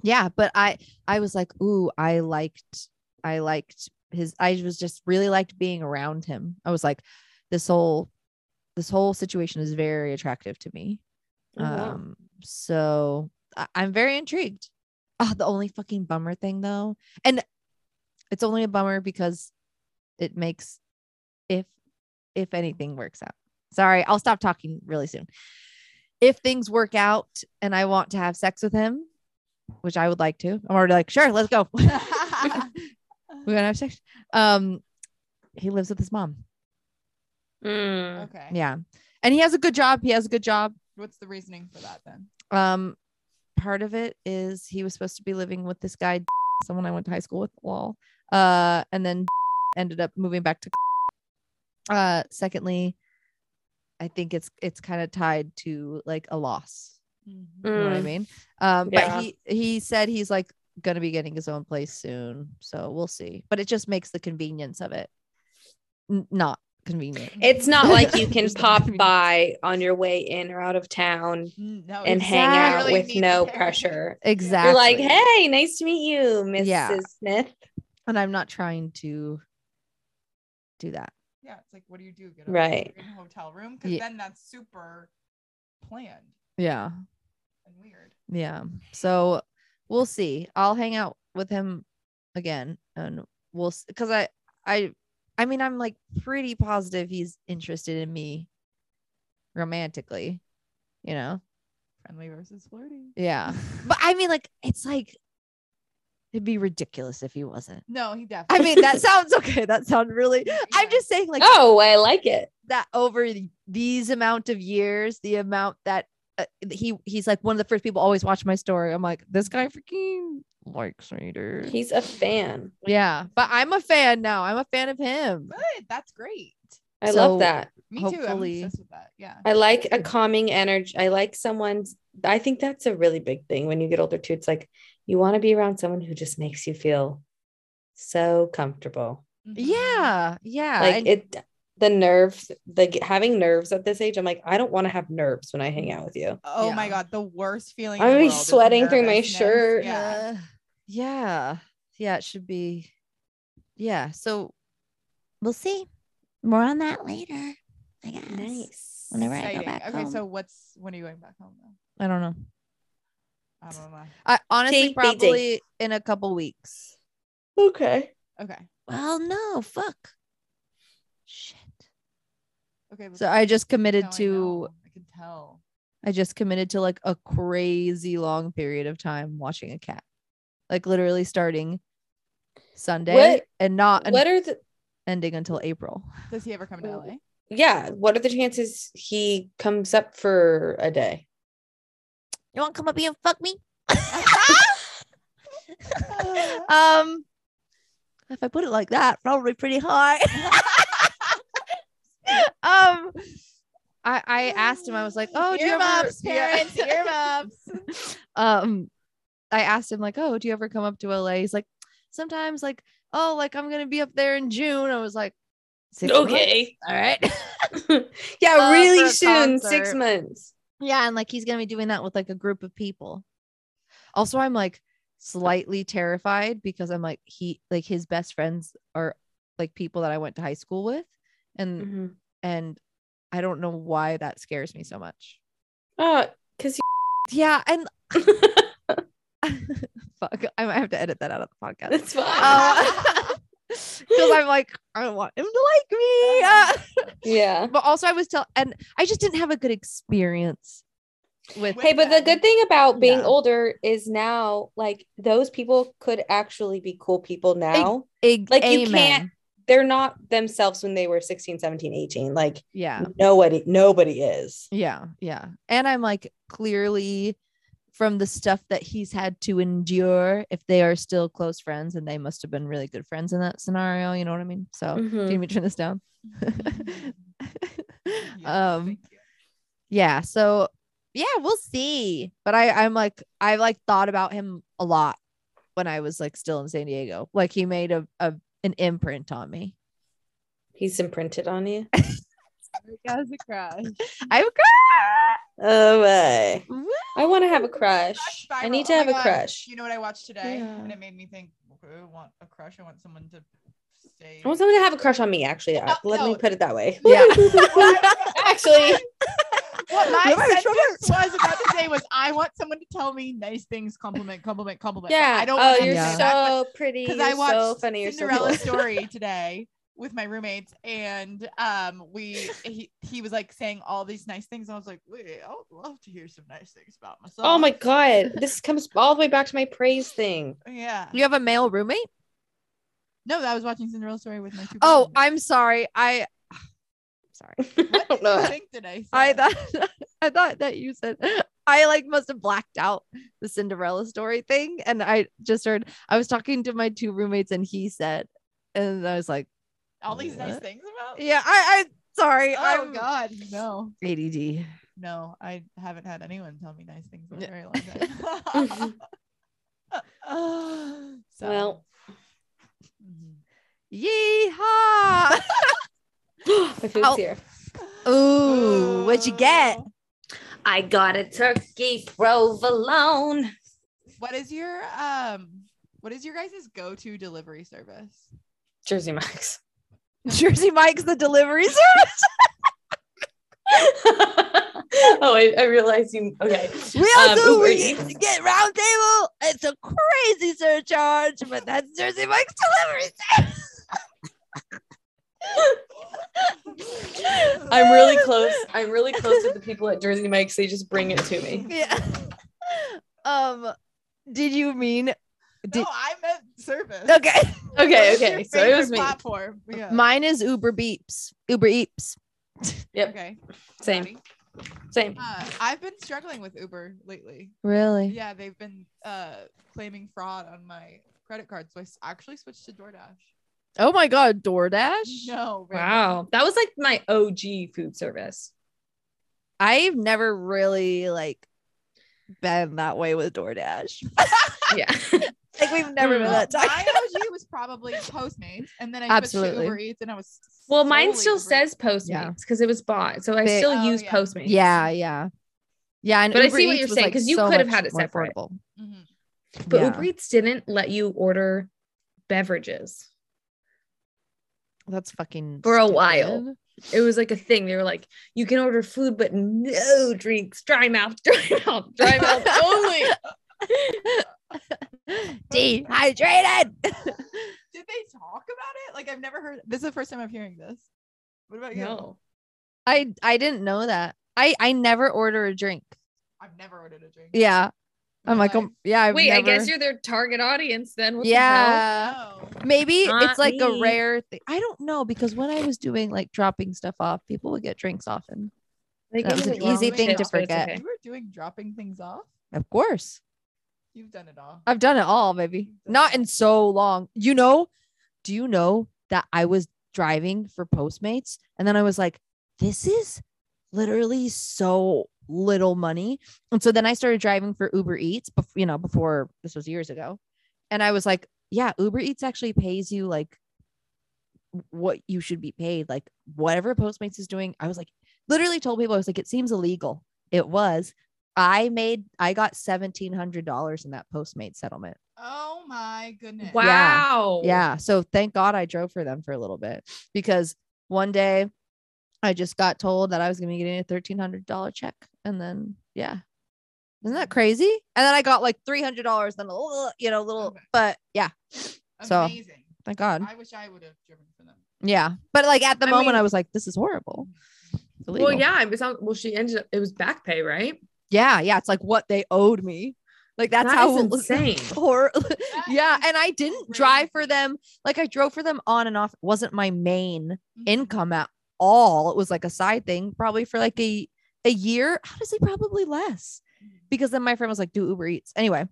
yeah but i i was like ooh i liked i liked his i was just really liked being around him i was like this whole this whole situation is very attractive to me Oh, wow. um so I, i'm very intrigued oh the only fucking bummer thing though and it's only a bummer because it makes if if anything works out. Sorry, I'll stop talking really soon. If things work out and I want to have sex with him, which I would like to, I'm already like, sure, let's go. We're gonna have sex. Um, he lives with his mom. Mm. okay. Yeah, and he has a good job. He has a good job. What's the reasoning for that then? Um, part of it is he was supposed to be living with this guy, someone I went to high school with. Lol. Uh, and then ended up moving back to. Uh, secondly, I think it's it's kind of tied to like a loss. You know what I Mm. mean? Um, Yeah. but he he said he's like gonna be getting his own place soon, so we'll see. But it just makes the convenience of it n- not convenient. It's not like you can pop convenience. by on your way in or out of town mm, No, and hang out with Need no to pressure. Exactly. You're like, hey, nice to meet you, Mrs. Yeah. Smith. and I'm not trying to do that. Yeah, it's like, what do you do? Get a Right. fucking hotel room? Because Yeah. then that's super planned Yeah. and weird. Yeah. So we'll see. I'll hang out with him again and we'll because I I I mean I'm like pretty positive he's interested in me romantically, you know? Friendly versus flirty. Yeah. But I mean like it's like it'd be ridiculous if he wasn't. No, he definitely. I mean that sounds okay. That sounds really I'm just saying like oh, I like it. that over these amount of years, the amount that uh, he he's like one of the first people always watch my story. I'm like, this guy freaking likes readers. He's a fan. Yeah, but I'm a fan now. I'm a fan of him. good. That's great. I So- love that. Me too. I'm Hopefully- obsessed with that. Yeah. I like a calming energy. I like someone's. I think that's a really big thing when you get older too. It's like you want to be around someone who just makes you feel so comfortable. Mhm. Yeah, yeah. Like and- it, the nerves, like having nerves at this age. I'm like, I don't want to have nerves when I hang out with you. Oh my god, the worst feeling. I'm gonna be sweating through my shirt. Yeah. Yeah, yeah. It should be. Yeah. So We'll see. More on that later. I guess. Nice. Whenever I go back okay, home. so what's when are you going back home though? I don't know. I don't know. I honestly TBD. probably in a couple weeks. Okay. Okay. well, no, fuck. Shit. Okay. So I just committed No, I to. know. I can tell. I just committed to like a crazy long period of time watching a cat, like literally starting Sunday What- and not What are the? ending until April. Does he ever come to LA? Yeah. What are the chances he comes up for a day? You want to come up here and fuck me? Um, if I put it like that, probably pretty high. um, I I asked him. I was like, "Oh, do you ever?" Earmuffs, Yeah. parents, earmuffs. um, I asked him like, "Oh, do you ever come up to LA?" He's like, "Sometimes." Like, "Oh, like I'm gonna be up there in June." I was like, Six months? Okay. all right." yeah, Uh, really soon. Six months. Yeah, and like he's gonna be doing that with like a group of people. Also, I'm like slightly terrified because I'm like he like his best friends are like people that I went to high school with, and Mhm. and I don't know why that scares me so much. Oh, because Yeah, and fuck, I might have to edit that out of the podcast. it's fine. Uh, because I'm like I don't want him to like me. Uh, yeah. but also I was tell and I just didn't have a good experience with Hey, but the good thing about being Yeah. older is now, like, those people could actually be cool people now. a, Like, you can't- They're not themselves when they were 16, 17, 18. Like, Yeah. nobody, nobody is. Yeah, yeah. And I'm like clearly from the stuff that he's had to endure, if they are still close friends and they must have been really good friends in that scenario, you know what I mean? So do you need me to turn this down? Yes, um yeah, so yeah, we'll see. But I I'm like I like thought about him a lot when I was like still in San Diego. Like he made a, a an imprint on me. He's imprinted on you. As a crush. I have a crush. Oh, my. I want to have a crush. Crush I need to Oh have a God. crush. You know what I watched today, and it made me think. I want a crush. I want someone to stay. I want someone to have a crush on me, actually. No, Let me put it that way. Yeah. Actually, What my Am I sentence was about to say was, I want someone to tell me nice things, compliment, compliment, compliment. But Yeah. I don't oh, want you're to that, so pretty. because I watched so funny. You're so Cinderella cool. story today with my roommates, and um, we he, he was like saying all these nice things. And I was like, wait, I would love to hear some nice things about myself. Oh my god, this comes all the way back to my praise thing. yeah. You have a male roommate? No, I was watching Cinderella story with my two. Oh. I'm sorry. I sorry. I don't know. I that. think did I? Say? I thought I thought that you said I like must have blacked out the Cinderella story thing. And I just heard I was talking to my two roommates and he said, and I was like, all these nice things about. Yeah, I I sorry. Oh I'm God, no, ADD. no, I haven't had anyone tell me nice things in a very long time. so, Well, mhm. Yeehaw! my food's Oh. here. Ooh, what'd you get? I got a turkey provolone. What is your um? What is your guys' go-to delivery service? Jersey Mike's. Jersey Mike's the delivery service. oh, I, I realized you. Okay. We Um, also Uber we get round table. It's a crazy surcharge, but that's Jersey Mike's delivery service. I'm really close. I'm really close with the people at Jersey Mike's. They just bring it to me. Yeah. Um, did you mean Did- no, I meant service. okay? Okay, okay. So it was me. Platform. Yeah. Mine is Uber Beeps. Uber Eats. Yep. okay. Same. Patty? Same. Uh, I've been struggling with Uber lately. Really? Yeah, they've been uh claiming fraud on my credit card, so I actually switched to DoorDash. Oh my god, DoorDash. No, Brandon. Wow. That was like my OG food service. I've never really like been that way with DoorDash. Yeah. Like we've never been that My time. OG was probably Postmates, and then I switched Absolutely. to Uber Eats, and I was well, mine still Uber says Eats. Postmates Yeah. because it was bought. So I They- still Oh, use yeah. Postmates. Yeah, yeah. Yeah, and But I Uber see what Eats you're was, saying, like, 'cause you so could have had it more separate. affordable. Mhm. But Yeah. Uber Eats didn't let you order beverages. That's fucking For a stupid. while. It was like a thing. They were like, you can order food, but no drinks. Dry mouth, dry mouth, dry mouth only. Dehydrated. Did they talk about it? Like I've never heard. This is the first time I'm hearing this. What about you? No. I I didn't know that. I I never order a drink. I've never ordered a drink. Yeah. I'm like, life. um, yeah. I've Wait, I guess you're their target audience then. What yeah. Oh. Maybe Not it's like a rare thing. I don't know because when I was doing like dropping stuff off, people would get drinks often. They That was an easy thing to shit, so it's forget. okay. You were doing dropping things off. Of course. You've done it all. I've done it all, baby. Not in so long. You know, do you know that I was driving for Postmates and then I was like, this is literally so little money. And so then I started driving for Uber Eats, bef- you know, before this was years ago. And I was like, yeah, Uber Eats actually pays you like what you should be paid. Like whatever Postmates is doing. I was like, literally told people, I was like, it seems illegal. It was. I made, I got $1,700 in that Postmate settlement. Oh my goodness. Wow. Yeah. So thank God I drove for them for a little bit because one day I just got told that I was going to be getting a thirteen hundred dollar check, and then yeah, isn't that crazy? And then I got like three hundred dollars, then a little, you know, little, Okay. but yeah, so- Amazing. thank God. I wish I would have driven for them. Yeah, but like at the I moment, mean- I was like, this is horrible. It's Well, illegal. yeah. It sounds, well, she ended up, it was back pay, right? Yeah, yeah. It's like what they owed me. Like that's That how is insane. Hor- That yeah, and I didn't drive for them. Like I drove for them on and off. It wasn't my main Mhm. income at all. It was like a side thing, probably for like a a year. Honestly, probably less. Because then my friend was like, do Uber Eats. Anyway,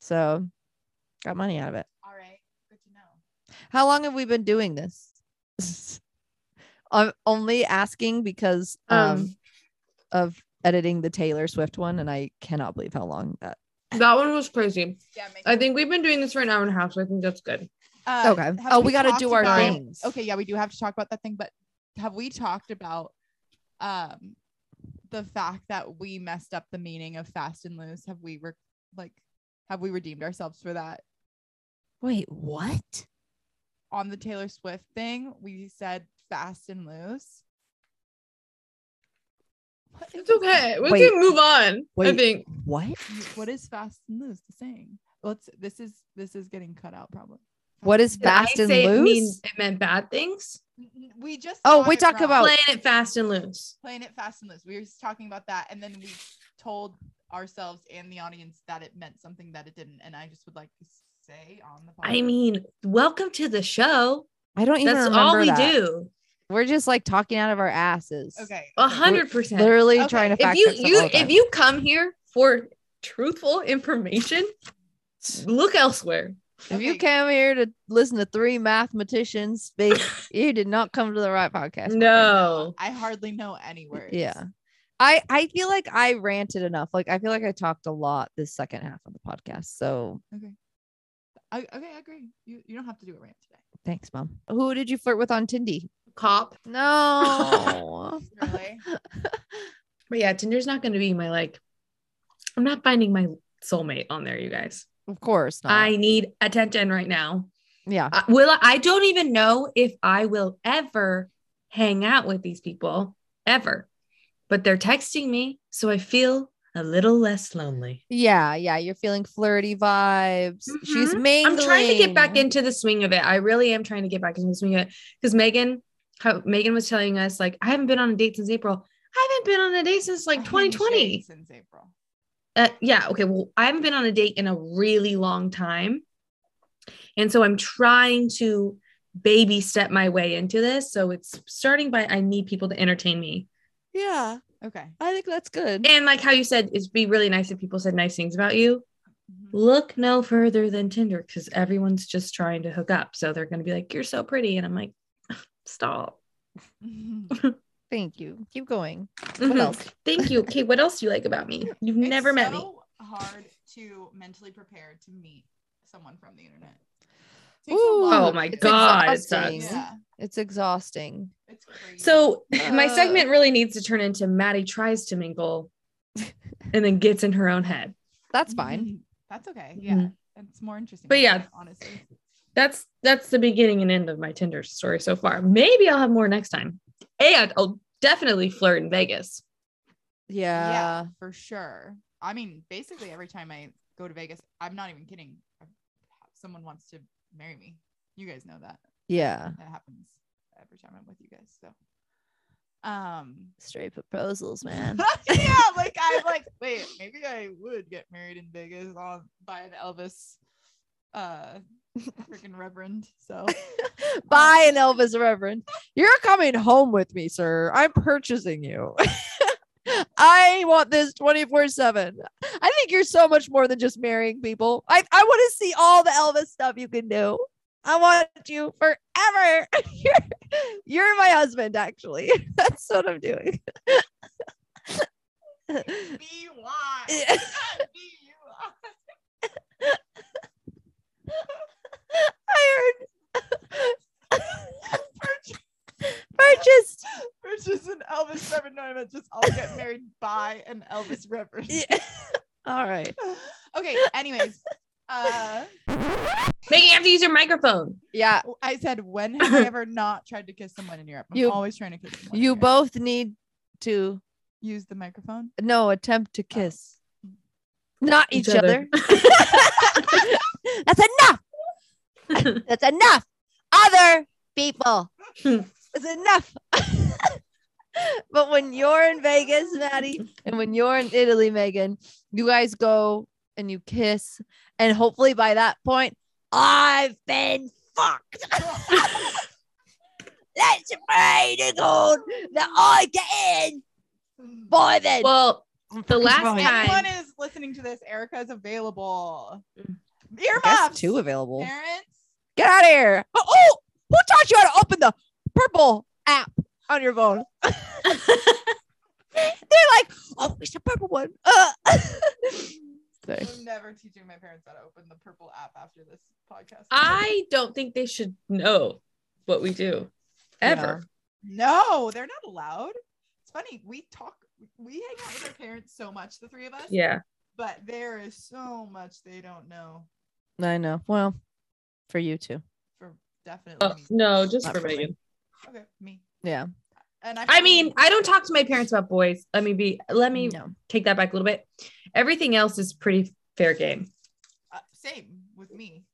so got money out of it. All right. Good to know. How long have we been doing this? I'm only asking because um, Um, of editing the Taylor Swift one, and I cannot believe how long that. That one was crazy. Yeah. I think we've been doing this for an hour and a half, so I think that's good. Uh, Okay. Oh, we gotta do our about- things. Okay, yeah, we do have to talk about that thing, but have we talked about um the fact that we messed up the meaning of fast and loose? Have we re- like have we redeemed ourselves for that? Wait, what? On the Taylor Swift thing, we said fast and loose. What is It's okay. We Wait. can move on. I think. What? What is fast and loose the saying? Let's. This is this is getting cut out probably. What is Did I fast and say it, mean, loose? it meant bad things? We just. Oh, we talk about- Playing it fast and loose. playing it fast and loose. We were just talking about that, and then we told ourselves and the audience that it meant something that it didn't. And I just would like to say on the. I mean, welcome to the show. I don't even That's remember all we that. do. We're just like talking out of our asses. Okay. A hundred percent. Literally Okay, trying to If fact you check stuff you if you come here for truthful information, look elsewhere. if you Okay. came here to listen to three mathematicians speak, you did not come to the right podcast. No. I hardly know any words. Yeah. I I feel like I ranted enough. Like I feel like I talked a lot this second half of the podcast. So Okay. I, okay, I agree. You you don't have to do a rant today. thanks, mom. Who did you flirt with on Tindy? Cop. No. Really? But yeah, Tinder's not going to be my like. I'm not finding my soulmate on there, you guys. of course not. I need attention right now. yeah. Uh, will I, I don't even know if I will ever hang out with these people ever, but they're texting me, so I feel a little less lonely. Yeah, yeah. You're feeling flirty vibes. She's Mhm. mingling. I'm trying to get back into the swing of it. I really am trying to get back into the swing of it because Megan, how Megan was telling us like I haven't been on a date since April. I haven't been on a date since like 2020. since April. Uh, yeah, okay. Well, I haven't been on a date in a really long time, and so I'm trying to baby step my way into this. So it's starting by I need people to entertain me, Yeah. Okay. I think that's good. and like how you said, it'd be really nice if people said nice things about you. Mhm. look no further than Tinder because everyone's just trying to hook up. So they're going to be like, You're so pretty. And I'm like, Stop. Thank you. Keep going. Mhm. else? Thank you. Okay. What else do you like about me? You've never it's met me. so hard to mentally prepare to meet someone from the internet. It takes a Ooh. Oh my it's God, it exhausting. sucks. Yeah, It's exhausting. it's crazy. So my Uh. segment really needs to turn into Madie tries to mingle and then gets in her own head. That's fine. That's okay. Yeah, Mhm. it's more interesting. But yeah. honestly. That's that's the beginning and end of my Tinder story so far. Maybe I'll have more next time. And I'll definitely flirt in Vegas. Yeah. yeah, for sure. I mean, basically every time I go to Vegas, I'm not even kidding. Someone wants to marry me. You guys know that. Yeah. That happens every time I'm with you guys. So, um, Straight proposals, man. yeah, like I'm like, wait, maybe I would get married in Vegas on by an Elvis, uh, freaking reverend. So Bye, an Elvis Reverend. You're coming home with me, sir. I'm purchasing you. I want this 24 7. I think you're so much more than just marrying people. I, I want to see all the Elvis stuff you can do. I want you forever. you're, you're my husband, actually. That's what I'm doing. be why. Yeah. Be you. I heard purchased. An Elvis reverend. No, I meant just I'll get married by an Elvis reverend. Yeah. All right. okay. Anyways, uh, Megan, you have to use your microphone. Yeah. I said, when have I ever not tried to kiss someone in Europe? I'm You- always trying to kiss someone. in You Europe. both need to use the microphone. no attempt to kiss. Not each, Each other. other. That's enough. That's enough. Other people. It's enough. but when you're in Vegas, Madie, and when you're in Italy, Megan, you guys go and you kiss. And hopefully by that point, I've been fucked. Let's pray to God that I get in by then. Well, the last Right. Anyone time, is listening to this, Erica is available. Mm. Earmuffs. two available. Parents. Get out of here. Oh, oh, who taught you how to open the purple app on your phone? They're like, oh, it's the purple one. Uh. Sorry. I'm never teaching my parents how to open the purple app after this podcast. I don't think they should know what we do ever. no, they're not allowed. It's funny. We talk. We hang out with our parents so much, the three of us. Yeah. But there is so much they don't know. I know. Well, for you too. For definitely Oh, no, just Not for for me. Megan. Okay, me. Yeah. And I, I mean, I don't talk to my parents about boys. Let me be. Let me No. take that back a little bit. Everything else is pretty fair game. uh, same with me,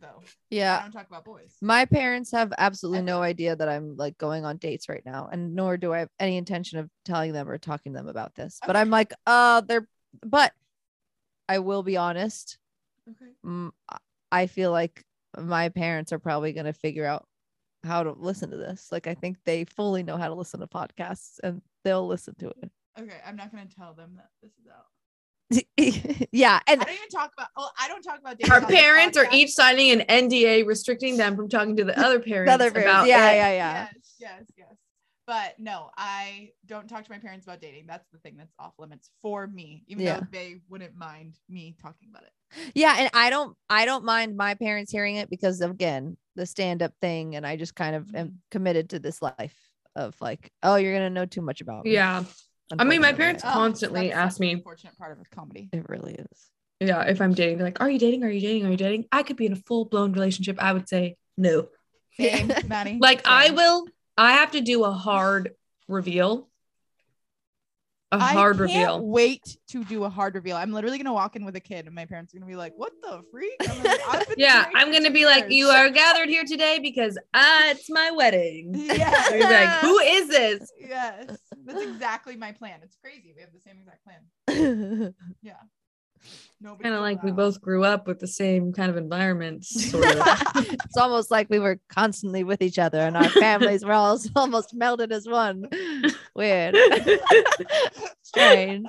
though. Yeah, I don't talk about boys. My parents have absolutely no idea that I'm like going on dates right now, and nor do I have any intention of telling them or talking to them about this. But I'm like, uh, they're, but I will be honest. Okay. mm, I- I feel like my parents are probably going to figure out how to listen to this. Like, I think they fully know how to listen to podcasts and they'll listen to it. Okay. I'm not gonna tell them that this is out. yeah. And I don't even talk about. Oh, I don't talk about. Our parents are each signing an NDA restricting them from talking to the other parents. other parents. about Yeah, it. yeah, yeah. Yes, yes, yes. But no, I don't talk to my parents about dating. That's the thing that's off limits for me, even Yeah. though they wouldn't mind me talking about it. Yeah, and I don't I don't mind my parents hearing it because again, the stand-up thing and I just kind of am Mhm. committed to this life of like, oh, you're going to know too much about me. Yeah. I mean, my parents Oh, constantly that's ask the me, Unfortunate part of comedy. it really is. yeah, if I'm dating, they're like, "Are you dating? Are you dating? Are you dating?" I could be in a full blown relationship. I would say no. Same, Madie. Like I will. I have to do a hard reveal. A hard can't reveal. Wait to do a hard reveal. I'm literally gonna walk in with a kid, and my parents are gonna be like, "What the freak?" I'm like, Yeah, I'm gonna two be like, "You are gathered here today because uh, it's my wedding." Yeah. They're gonna be like, "Who is this?" Yes, that's exactly my plan. It's crazy. We have the same exact plan. Yeah. Nobody Kind of will like we both grew up with the same kind of environment, sort of. it's almost like we were constantly with each other and our families were all almost melded as one. Weird. Strange.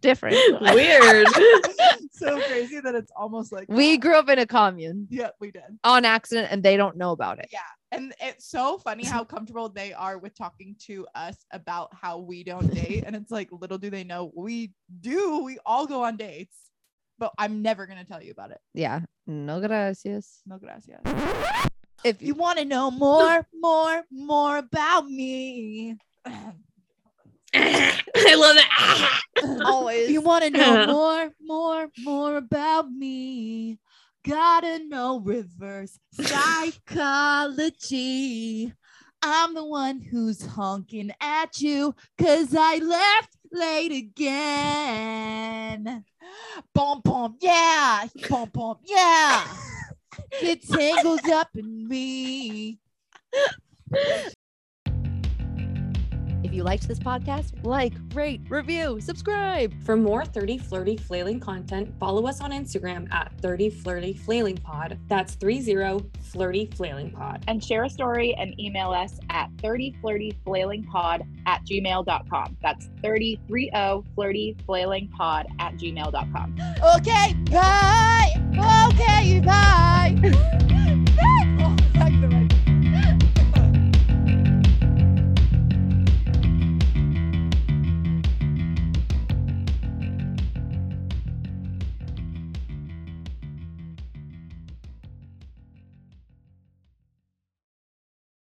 Different. Weird. so crazy that it's almost like We that. grew up in a commune Yeah, we did. on accident and they don't know about it. Yeah. And it's so funny how comfortable they are with talking to us about how we don't date. And it's like, little do they know we do. We all go on dates, but I'm never going to tell you about it. Yeah. No gracias. No gracias. If You you want to know more, more, more about me. I love it. always you want to know more, more, more about me. Gotta know reverse psychology. I'm the one who's honking at you because I left late again. Boom, boom, yeah. Boom, boom, yeah. Get tangled up in me. If you liked this podcast, like, rate, review, subscribe. For more 30 Flirty Flailing content, follow us on Instagram at 30 Flirty Flailing Pod. That's 30 Flirty Flailing Pod. and share a story and email us at 30 Flirty Flailing Pod at gmail.com. That's 30flirtyflailingpod at gmail.com. Okay, bye. Okay, bye.